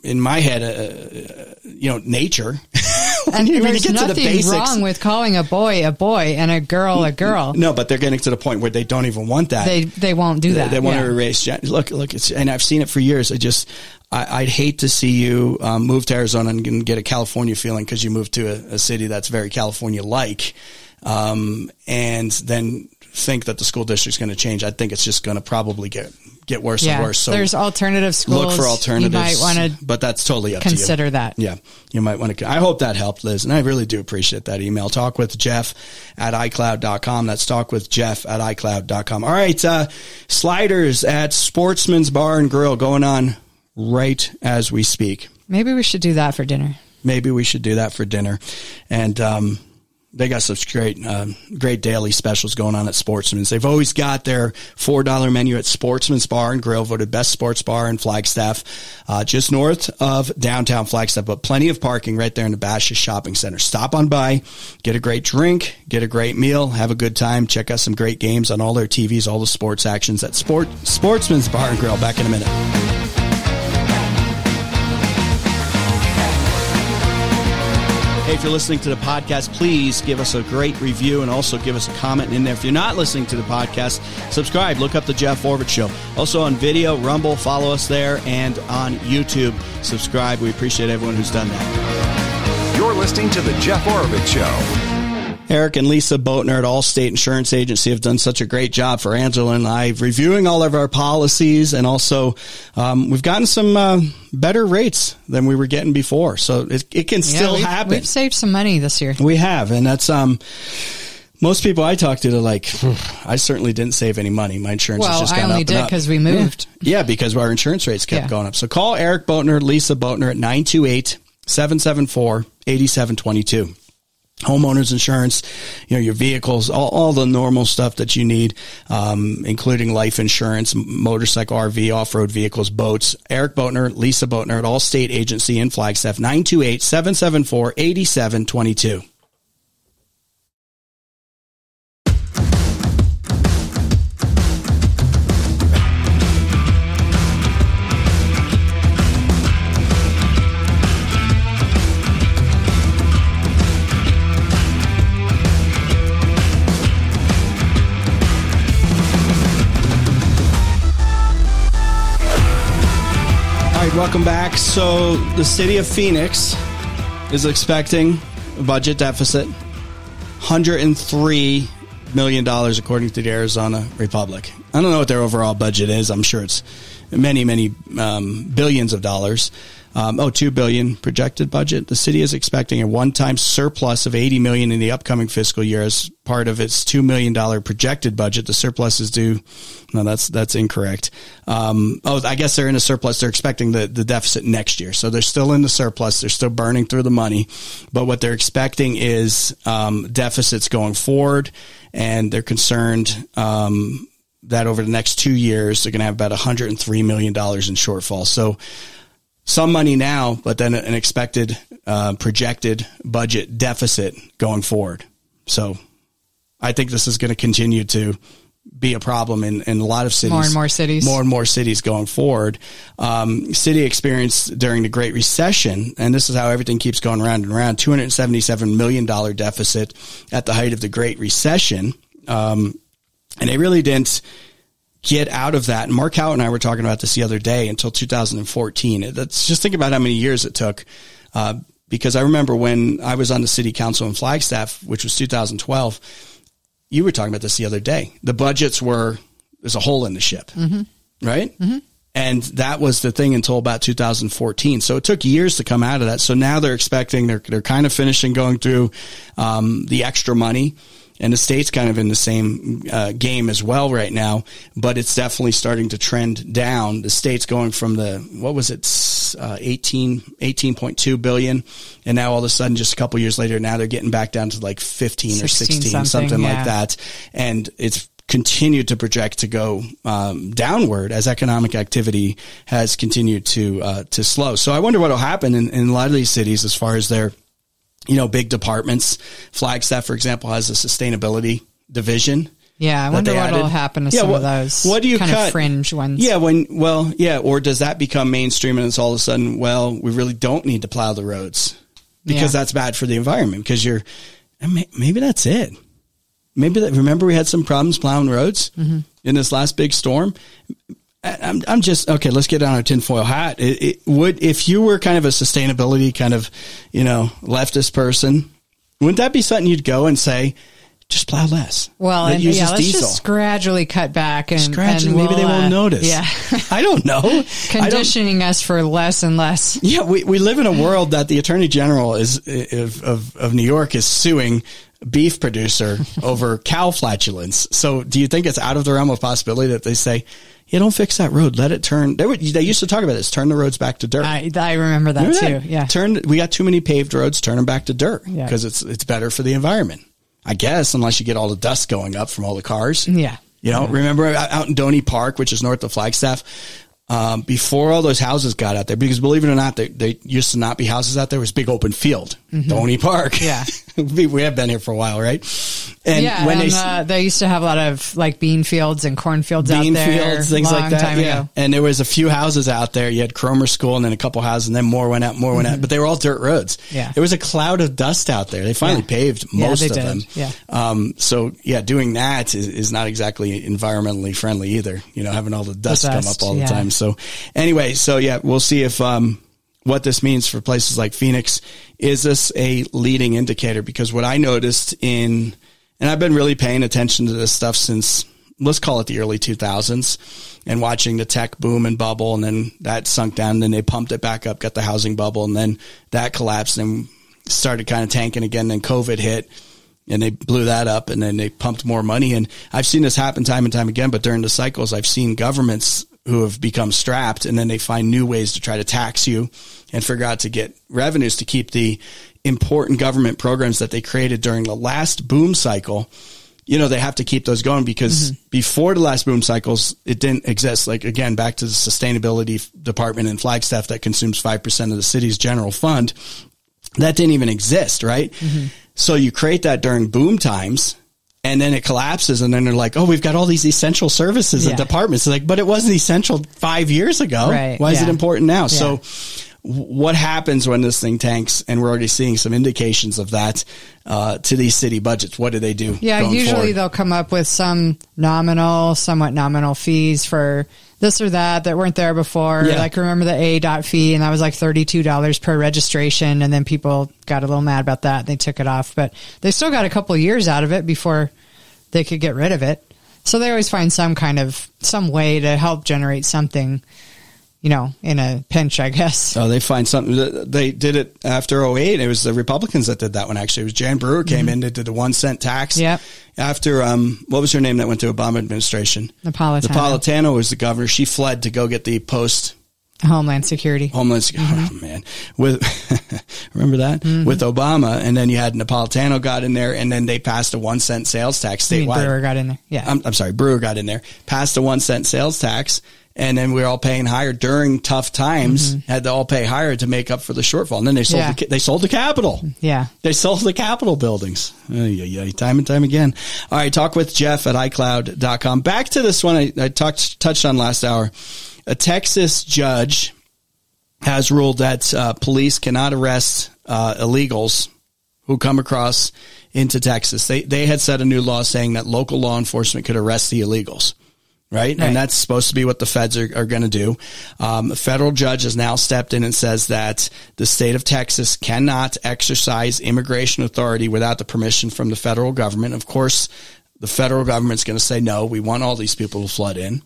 in my head, uh, you know, nature. and When you there's get to the nothing basics- wrong with calling a boy a boy and a girl a girl. No, but they're getting to the point where they don't even want that. They they won't do They- that. They want Yeah. to erase. Look, look, it's, and I've seen it for years. I just, I, I'd hate to see you um, move to Arizona and get a California feeling because you moved to a, a city that's very California like, um, and then think that the school district's going to change. I think it's just going to probably get get worse Yeah, and worse. So there's alternative schools. look for alternatives. You might want to but that's totally up to you. consider that. Yeah, you might want to. I hope that helped, Liz, and I really do appreciate that email. Talk with Jeff at iCloud.com. That's talk with Jeff at iCloud.com. All right, uh, sliders at Sportsman's Bar and Grill going on right as we speak. Maybe we should do that for dinner. Maybe we should do that for dinner, and um, they got some great, uh, great daily specials going on at Sportsman's. They've always got their four dollar menu at Sportsman's Bar and Grill, voted best sports bar in Flagstaff, uh, just north of downtown Flagstaff. But plenty of parking right there in the Basha Shopping Center. Stop on by, get a great drink, get a great meal, have a good time. Check out some great games on all their TVs, all the sports actions at Sport Sportsman's Bar and Grill. Back in a minute. Hey, if you're listening to the podcast, please give us a great review and also give us a comment in there. If you're not listening to the podcast, subscribe. Look up the Jeff Oravits Show. Also on video, Rumble, follow us there, and on YouTube, subscribe. We appreciate everyone who's done that. You're listening to The Jeff Oravits Show. Eric and Lisa Boatner at Allstate Insurance Agency have done such a great job for Angela and I reviewing all of our policies, and also um, we've gotten some uh, better rates than we were getting before. So it, it can still we've, happen. We've saved some money this year. We have, and that's um. Most people I talk to, they're like, I certainly didn't save any money. My insurance has Well, just I gone only up did and up. because we moved. Yeah, because our insurance rates kept Yeah. going up. So call Eric Boatner, Lisa Boatner at 928 774 8722. Homeowners insurance, you know, your vehicles, all, all the normal stuff that you need, um, including life insurance, motorcycle, RV, off-road vehicles, boats. Eric Boatner, Lisa Boatner at Allstate Agency in Flagstaff, 928 welcome back. So the city of Phoenix is expecting a budget deficit, $103 million according to the Arizona Republic. I don't know what their overall budget is. I'm sure it's many, many um, billions of dollars. Um, oh, two billion projected budget. The city is expecting a one-time surplus of 80 million in the upcoming fiscal year as part of its two million dollar projected budget. The surplus is due. No, that's that's incorrect. Um, oh, I guess they're in a surplus. They're expecting the the deficit next year, so they're still in the surplus. They're still burning through the money, but what they're expecting is um, deficits going forward, and they're concerned. Um, that over the next two years, they're going to have about $103 million in shortfall. So, some money now, but then an expected uh, projected budget deficit going forward. So I think this is going to continue to be a problem in, in a lot of cities. More and more cities. More and more cities going forward. Um, city experienced during the Great Recession, and this is how everything keeps going around and around, $277 million deficit at the height of the Great Recession. Um, and they really didn't get out of that. Mark Howitt and I were talking about this the other day until 2014. That's just think about how many years it took. Uh, because I remember when I was on the city council in Flagstaff, which was 2012, you were talking about this the other day. The budgets were, there's a hole in the ship, right? And that was the thing until about 2014. So it took years to come out of that. So now they're expecting, they're, they're kind of finishing going through, um, the extra money. And the state's kind of in the same uh, game as well right now, but it's definitely starting to trend down. The state's going from the, what was it, uh, 18, 18.2 billion. And now all of a sudden, just a couple years later, now they're getting back down to like 15 or 16 16, something, something, yeah. like that. And it's continued to project to go um, downward as economic activity has continued to uh, to slow. So I wonder what will happen in, in a lot of these cities as far as their you know big departments. Flagstaff, for example, has a sustainability division. Yeah, I wonder what will added. happen to Yeah, some what- of those what do you kind cut? of fringe ones. Yeah, when well, yeah, or does that become mainstream and it's all of a sudden, well, we really don't need to plow the roads because Yeah. that's bad for the environment because you're maybe that's it. Maybe that remember we had some problems plowing roads Mm-hmm. in this last big storm. I'm I'm just okay. Let's get on our tinfoil hat. It, it would if you were kind of a sustainability kind of you know leftist person, wouldn't that be something you'd go and say, just plow less? Well, and yeah, let's diesel. just gradually cut back and, and and maybe they we'll, won't uh, notice. Yeah, I don't know. I don't- conditioning us for less and less. Yeah, we, we live in a world that the attorney general is of, of, of New York is suing beef producer over cow flatulence. So do you think it's out of the realm of possibility that they say, yeah, don't fix that road. Let it turn. They, would, they used to talk about this. Turn the roads back to dirt. I, I remember that Remember too. that? Yeah, Turn. We got too many paved roads. Turn them back to dirt Yeah. because it's it's better for the environment. I guess unless you get all the dust going up from all the cars. yeah. You know, remember out in Doney Park, which is north of Flagstaff, um, before all those houses got out there, because believe it or not, they, they used to not be houses out there. It was big open field, Doney Park. Mm-hmm. Yeah. we, we have been here for a while, right? And yeah, when and, they uh, they used to have a lot of like bean fields and cornfields out bean there, fields, things like that. Yeah. ago. And there was a few houses out there. You had Cromer School and then a couple houses and then more went out, more went out, but they were all dirt roads. Mm-hmm. Yeah. There was a cloud of dust out there. They finally Yeah. paved Yeah, most they of did. them. Yeah. Um, so yeah, doing that is, is not exactly environmentally friendly either, you know, having all the dust, come dust, up all yeah. the time. So anyway, so yeah, we'll see if, um, what this means for places like Phoenix is this a leading indicator? Because what I noticed in, and I've been really paying attention to this stuff since, let's call it the early 2000s and watching the tech boom and bubble. And then that sunk down. And then they pumped it back up, got the housing bubble. And then that collapsed and started kind of tanking again. Then COVID hit and they blew that up and then they pumped more money. And I've seen this happen time and time again, but during the cycles, I've seen governments who have become strapped and then they find new ways to try to tax you and figure out to get revenues to keep the important government programs that they created during the last boom cycle. You know, they have to keep those going because mm-hmm. before the last boom cycles, it didn't exist. Like again, back to the sustainability department in Flagstaff that consumes 5% of the city's general fund. That didn't even exist, right? Mm-hmm. So you create that during boom times and then it collapses and then they're like, oh, we've got all these essential services yeah. and departments. It's like, but it wasn't essential five years ago. Right. Why is it important now? Yeah. So what happens when this thing tanks and we're already seeing some indications of that uh, to these city budgets what do they do yeah usually forward? they'll come up with some nominal somewhat nominal fees for this or that that weren't there before. Yeah. like remember the ADOT fee and that was like $32 per registration and then people got a little mad about that and they took it off. But they still got a couple years out of it before they could get rid of it. So they always find some kind of some way to help generate something you know, in a pinch, I guess. Oh, they find something. They did it after 08. It was the Republicans that did that one, actually. It was Jan Brewer came mm-hmm. in, they did the one cent tax. Yep. After, um, what was her name that went to Obama administration? Napolitano. Napolitano was the governor. She fled to go get the post. Homeland Security. Homeland Security. Mm-hmm. Oh, man. With, remember that? Mm-hmm. With Obama. And then you had Napolitano got in there and then they passed a one cent sales tax statewide. Brewer got in there. Yeah. I'm, I'm sorry. Brewer got in there, passed a one cent sales tax and then we are all paying higher during tough times. Mm-hmm. Had to all pay higher to make up for the shortfall. And then they sold yeah. the, they sold the Capitol. Yeah, they sold the Capitol buildings. Oh, yeah, yeah, time and time again. All right, talk with Jeff at iCloud.com. Back to this one I, I talked touched on last hour. A Texas judge has ruled that uh, police cannot arrest uh, illegals who come across into Texas. They they had set a new law saying that local law enforcement could arrest the illegals right? right? And that's supposed to be what the feds are, are going to do. Um, a federal judge has now stepped in and says that the state of Texas cannot exercise immigration authority without the permission from the federal government. Of course, the federal government's going to say, no, we want all these people to flood in.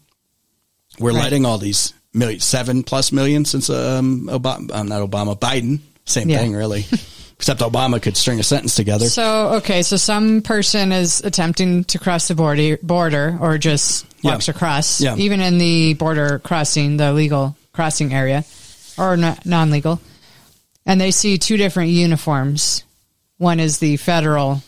We're right. letting all these million, seven plus million since, um, Obama, um, not Obama, Biden, same yeah. thing really. except Obama could string a sentence together. So, okay, so some person is attempting to cross the border, border or just walks yeah. across, yeah. even in the border crossing, the legal crossing area or non legal, and they see two different uniforms. One is the federal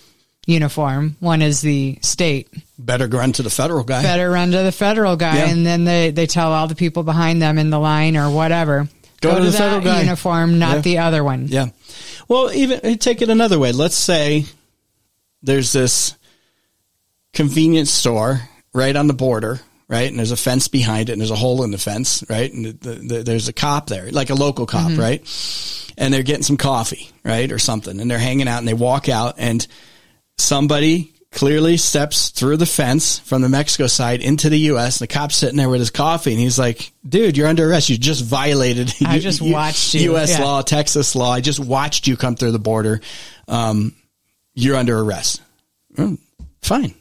uniform, one is the state. Better run to the federal guy. Better run to the federal guy. Yeah. And then they, they tell all the people behind them in the line or whatever. Go, go to, to, the federal guy. uniform, not the other one. Yeah. Well, even take it another way. Let's say there's this convenience store right on the border, right? And there's a fence behind it and there's a hole in the fence, right? And the, the, there's a cop there, like a local cop, mm-hmm. right? And they're getting some coffee, right? Or something. And they're hanging out and they walk out and somebody clearly steps through the fence from the Mexico side into the U.S. And the cop's sitting there with his coffee, and he's like, "Dude, you're under arrest. You just violated. I just watched you. U.S. Yeah. law, Texas law. I just watched you come through the border. Um, you're under arrest. Mm, fine.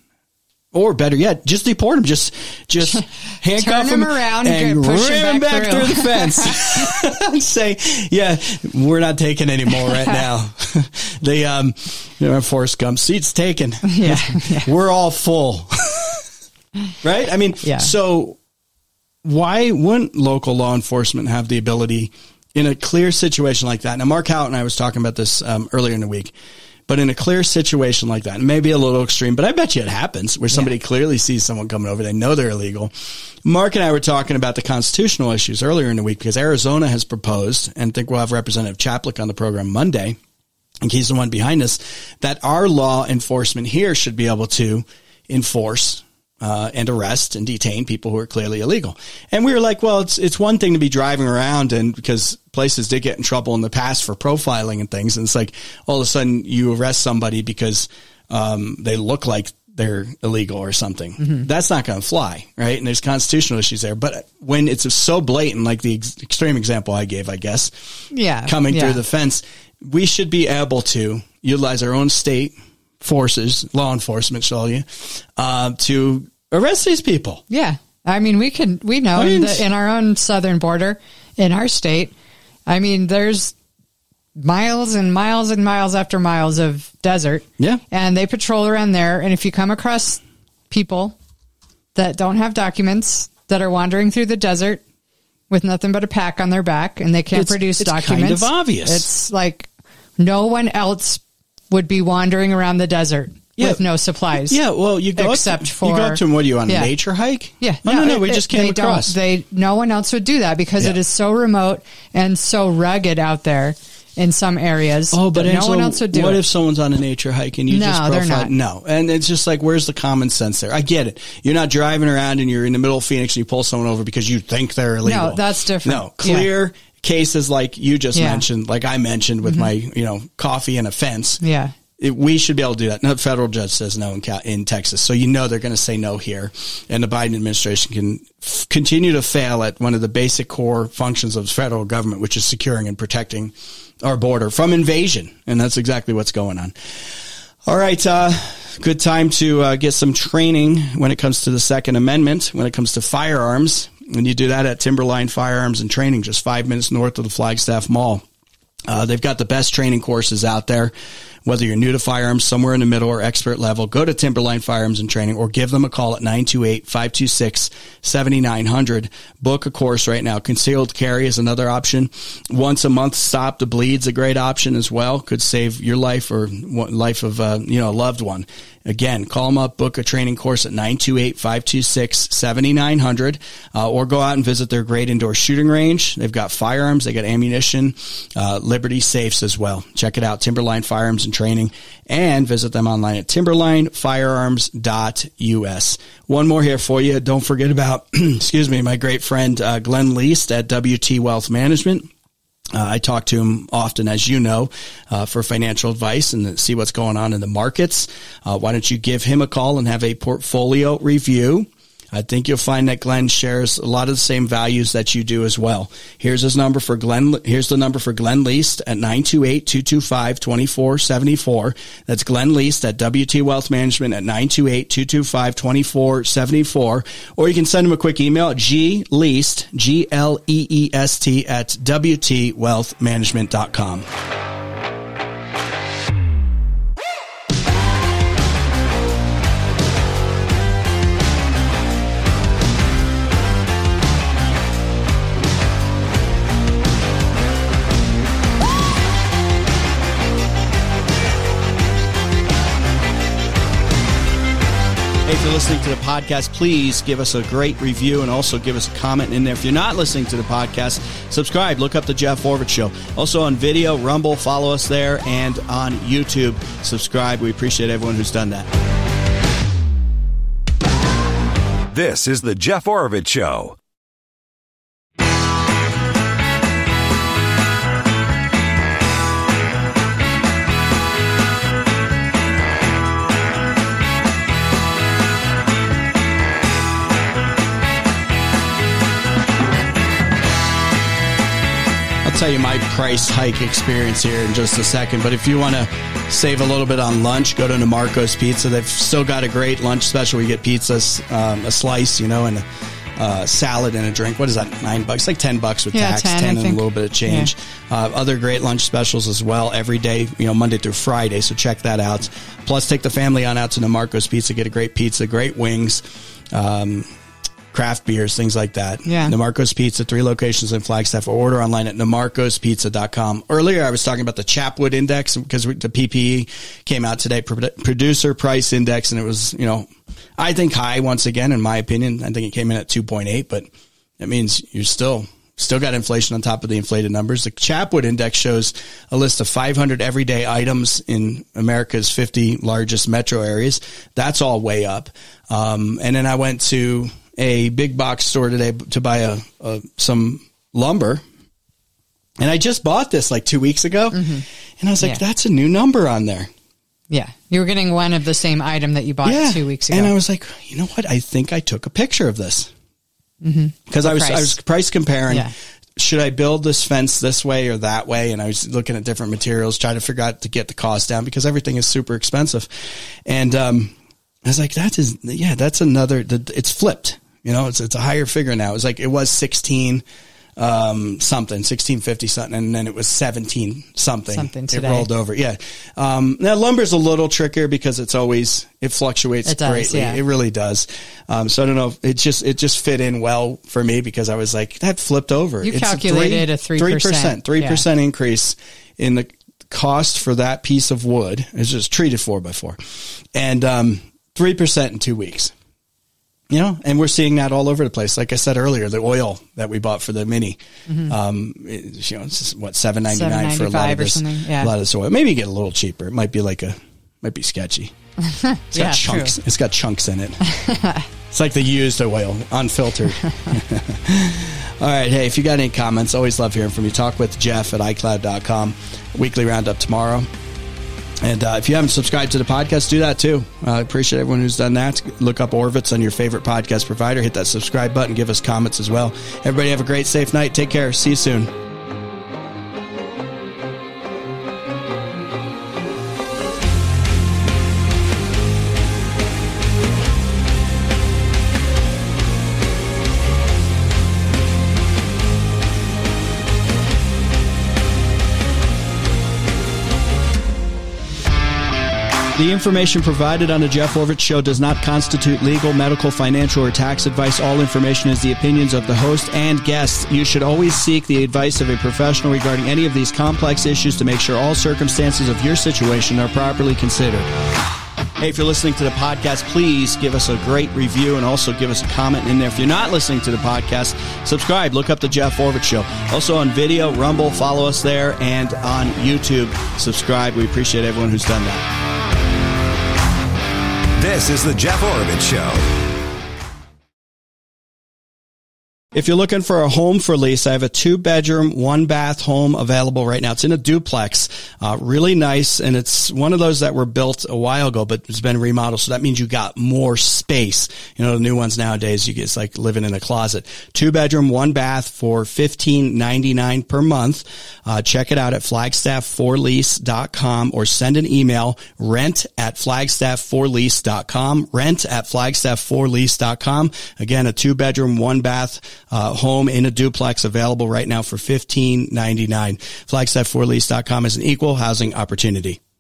Or better yet, just deport him. Just, just handcuff him, him around and, push him back, back through. through. the fence. and Say, yeah, we're not taking anymore right now. the um, you know, Forrest Gump seats taken. Yeah, yeah. we're all full. right? I mean, yeah. so why wouldn't local law enforcement have the ability in a clear situation like that? Now, Mark Houghton and I was talking about this um, earlier in the week but in a clear situation like that, maybe a little extreme, but I bet you it happens where somebody yeah. clearly sees someone coming over, they know they're illegal. Mark and I were talking about the constitutional issues earlier in the week because Arizona has proposed, and I think we'll have Representative Chaplik on the program Monday, and he's the one behind us, that our law enforcement here should be able to enforce uh, and arrest and detain people who are clearly illegal. And we were like, well, it's it's one thing to be driving around and because places did get in trouble in the past for profiling and things, and it's like all of a sudden you arrest somebody because um, they look like they're illegal or something. Mm-hmm. That's not going to fly, right? And there's constitutional issues there. But when it's so blatant, like the ex- extreme example I gave, I guess, yeah, coming yeah. through the fence, we should be able to utilize our own state forces, law enforcement, shall you, uh, to arrest these people. Yeah. I mean, we can, we know I mean, in, the, in our own southern border, in our state, I mean, there's miles and miles and miles after miles of desert. Yeah. And they patrol around there. And if you come across people that don't have documents that are wandering through the desert with nothing but a pack on their back and they can't It's- produce it's kind documents. of obvious. It's like no one else would be wandering around the desert Yeah. with no supplies. Yeah, well, you go Except up, for- you go up to them. What are you on Yeah. a nature hike? Yeah. Oh, no, no, it- we just came they across. They no one else would do that because it Yeah. is so remote and so rugged out there in some areas. Oh, but that no one else would do what it. if someone's on a nature hike and you No, just they're profile? not. No, and it's just like, where's the common sense there? I get it. You're not driving around and you're in the middle of Phoenix and you pull someone over because you think they're illegal. No, that's different. No, clear cases like you just Yeah. Mm-hmm. mentioned, like I mentioned with my, you know, coffee and a fence. yeah. It, we should be able to do that. No federal judge says no in, in Texas, so you know they're going to say no here, and the Biden administration can f- continue to fail at one of the basic core functions of the federal government, which is securing and protecting our border from invasion, and that's exactly what's going on. All right, uh, good time to uh, get some training when it comes to the Second Amendment, when it comes to firearms, and you do that at Timberline Firearms and Training, just five minutes north of the Flagstaff Mall. Uh, they've got the best training courses out there. Whether you're new to firearms, somewhere in the middle, or expert level, go to Timberline Firearms and Training or give them a call at 928-526-7900. Book a course right now. Concealed carry is another option. Once a month, stop the bleed's a great option as well. Could save your life or life of, uh, you know, a loved one. Again, call them up, book a training course at 928-526-7900, uh, or go out and visit their great indoor shooting range. They've got firearms, they got ammunition, uh, Liberty safes as well. Check it out, Timberline Firearms and Training, and visit them online at timberlinefirearms.us. One more here for you. Don't forget about, excuse me, my great friend, uh, Glenn Leest at WT Wealth Management. Uh, I talk to him often, as you know, uh, for financial advice and see what's going on in the markets. Uh, why don't you give him a call and have a portfolio review? I think you'll find that Glenn shares a lot of the same values that you do as well. Here's his number for Glenn. Here's the number for Glenn Leest at 928-225-2474. That's Glenn Leest at WT Wealth Management at 928-225-2474. Or you can send him a quick email at gleest, G-L-E-E-S-T at WTWealthManagement.com. Hey, if you're listening to the podcast, please give us a great review and also give us a comment in there. If you're not listening to the podcast, subscribe. Look up the Jeff Oravits Show. Also on video, Rumble, follow us there, and on YouTube, subscribe. We appreciate everyone who's done that. This is the Jeff Oravits Show. Tell you my price hike experience here in just a second. But if you want to save a little bit on lunch, go to NiMarco's Pizza. They've still got a great lunch special. You get pizzas, um, a slice, you know, and a uh, salad and a drink. What is that? Nine bucks, like ten bucks with Yeah, tax, 10, ten and a little bit of change. Uh, other great lunch specials as well every day, you know, Monday through Friday. So check that out. Plus, take the family on out to NiMarco's Pizza, get a great pizza, great wings. Um, craft beers, things like that. Yeah. NiMarco's Pizza, three locations in Flagstaff. Order online at nimarcospizza.com. Earlier, I was talking about the Chapwood Index because the PPI came out today, producer price index, and it was, you know, I think high once again, in my opinion. I think it came in at 2.8, but that means you're still, still got inflation on top of the inflated numbers. The Chapwood Index shows a list of 500 everyday items in America's 50 largest metro areas. That's all way up. Um, and then I went to a big box store today to buy a, a some lumber. And I just bought this like two weeks ago. And I was like, Mm-hmm. Yeah. that's a new number on there. Yeah. You were getting one of the same item that you bought yeah. two weeks ago. And I was like, you know what? I think I took a picture of this. Because I was, I price. was price comparing Yeah. should I build this fence this way or that way? And I was looking at different materials, trying to figure out to get the cost down because everything is super expensive. And, um, I was like, that is, yeah, that's another, it's flipped. You know, it's, it's a higher figure now. It was like, it was 16, um, something, 1650 something, and then it was 17 something. Something It rolled over. Yeah. Um, now lumber's a little trickier because it's always, it fluctuates It does, greatly. yeah. It really does. Um, so I don't know. It just, it just fit in well for me because I was like, that flipped over. You calculated a 3%. 3%, 3% increase in the cost for that piece of wood. It's just treated four by four and, um, 3% in two weeks. You know, and we're seeing that all over the place. Like I said earlier, the oil that we bought for the mini, um, it- you know, it's what seven ninety nine for a lot of this, yeah. a lot of this oil. Maybe get a little cheaper. It might be like a, might be sketchy. It's got Yeah, true. It's got chunks in it. it's like the used oil, unfiltered. All right. Hey, if you got any comments, always love hearing from you. Talk with Jeff at iCloud.com. Weekly roundup tomorrow. And uh, if you haven't subscribed to the podcast, do that too. I appreciate everyone who's done that. Look up Oravits on your favorite podcast provider. Hit that subscribe button. Give us comments as well. Everybody have a great, safe night. Take care. See you soon. Information provided on the Jeff Oravits Show does not constitute legal, medical, financial, or tax advice. All information is the opinions of the host and guests. You should always seek the advice of a professional regarding any of these complex issues to make sure all circumstances of your situation are properly considered. Hey, if you're listening to the podcast, please give us a great review and also give us a comment in there. If you're not listening to the podcast, subscribe. Look up the Jeff Oravits Show. Also on video, Rumble, follow us there, and on YouTube, subscribe. We appreciate everyone who's done that. This is the Jeff Oravits Show. If you're looking for a home for lease, I have a two bedroom, one bath home available right now. It's in a duplex, uh, really nice. And it's one of those that were built a while ago, but it's been remodeled. So that means you got more space. You know, the new ones nowadays, you get, it's like living in a closet. Two bedroom, one bath for fifteen ninety nine per month. Uh, check it out at flagstaff4lease.com or send an email rent at flagstaff4lease.com. Rent at flagstaff4lease.com. Again, a two bedroom, one bath uh, home in a duplex available right now for fifteen ninety nine. Flagstaff4lease.com is an equal housing opportunity.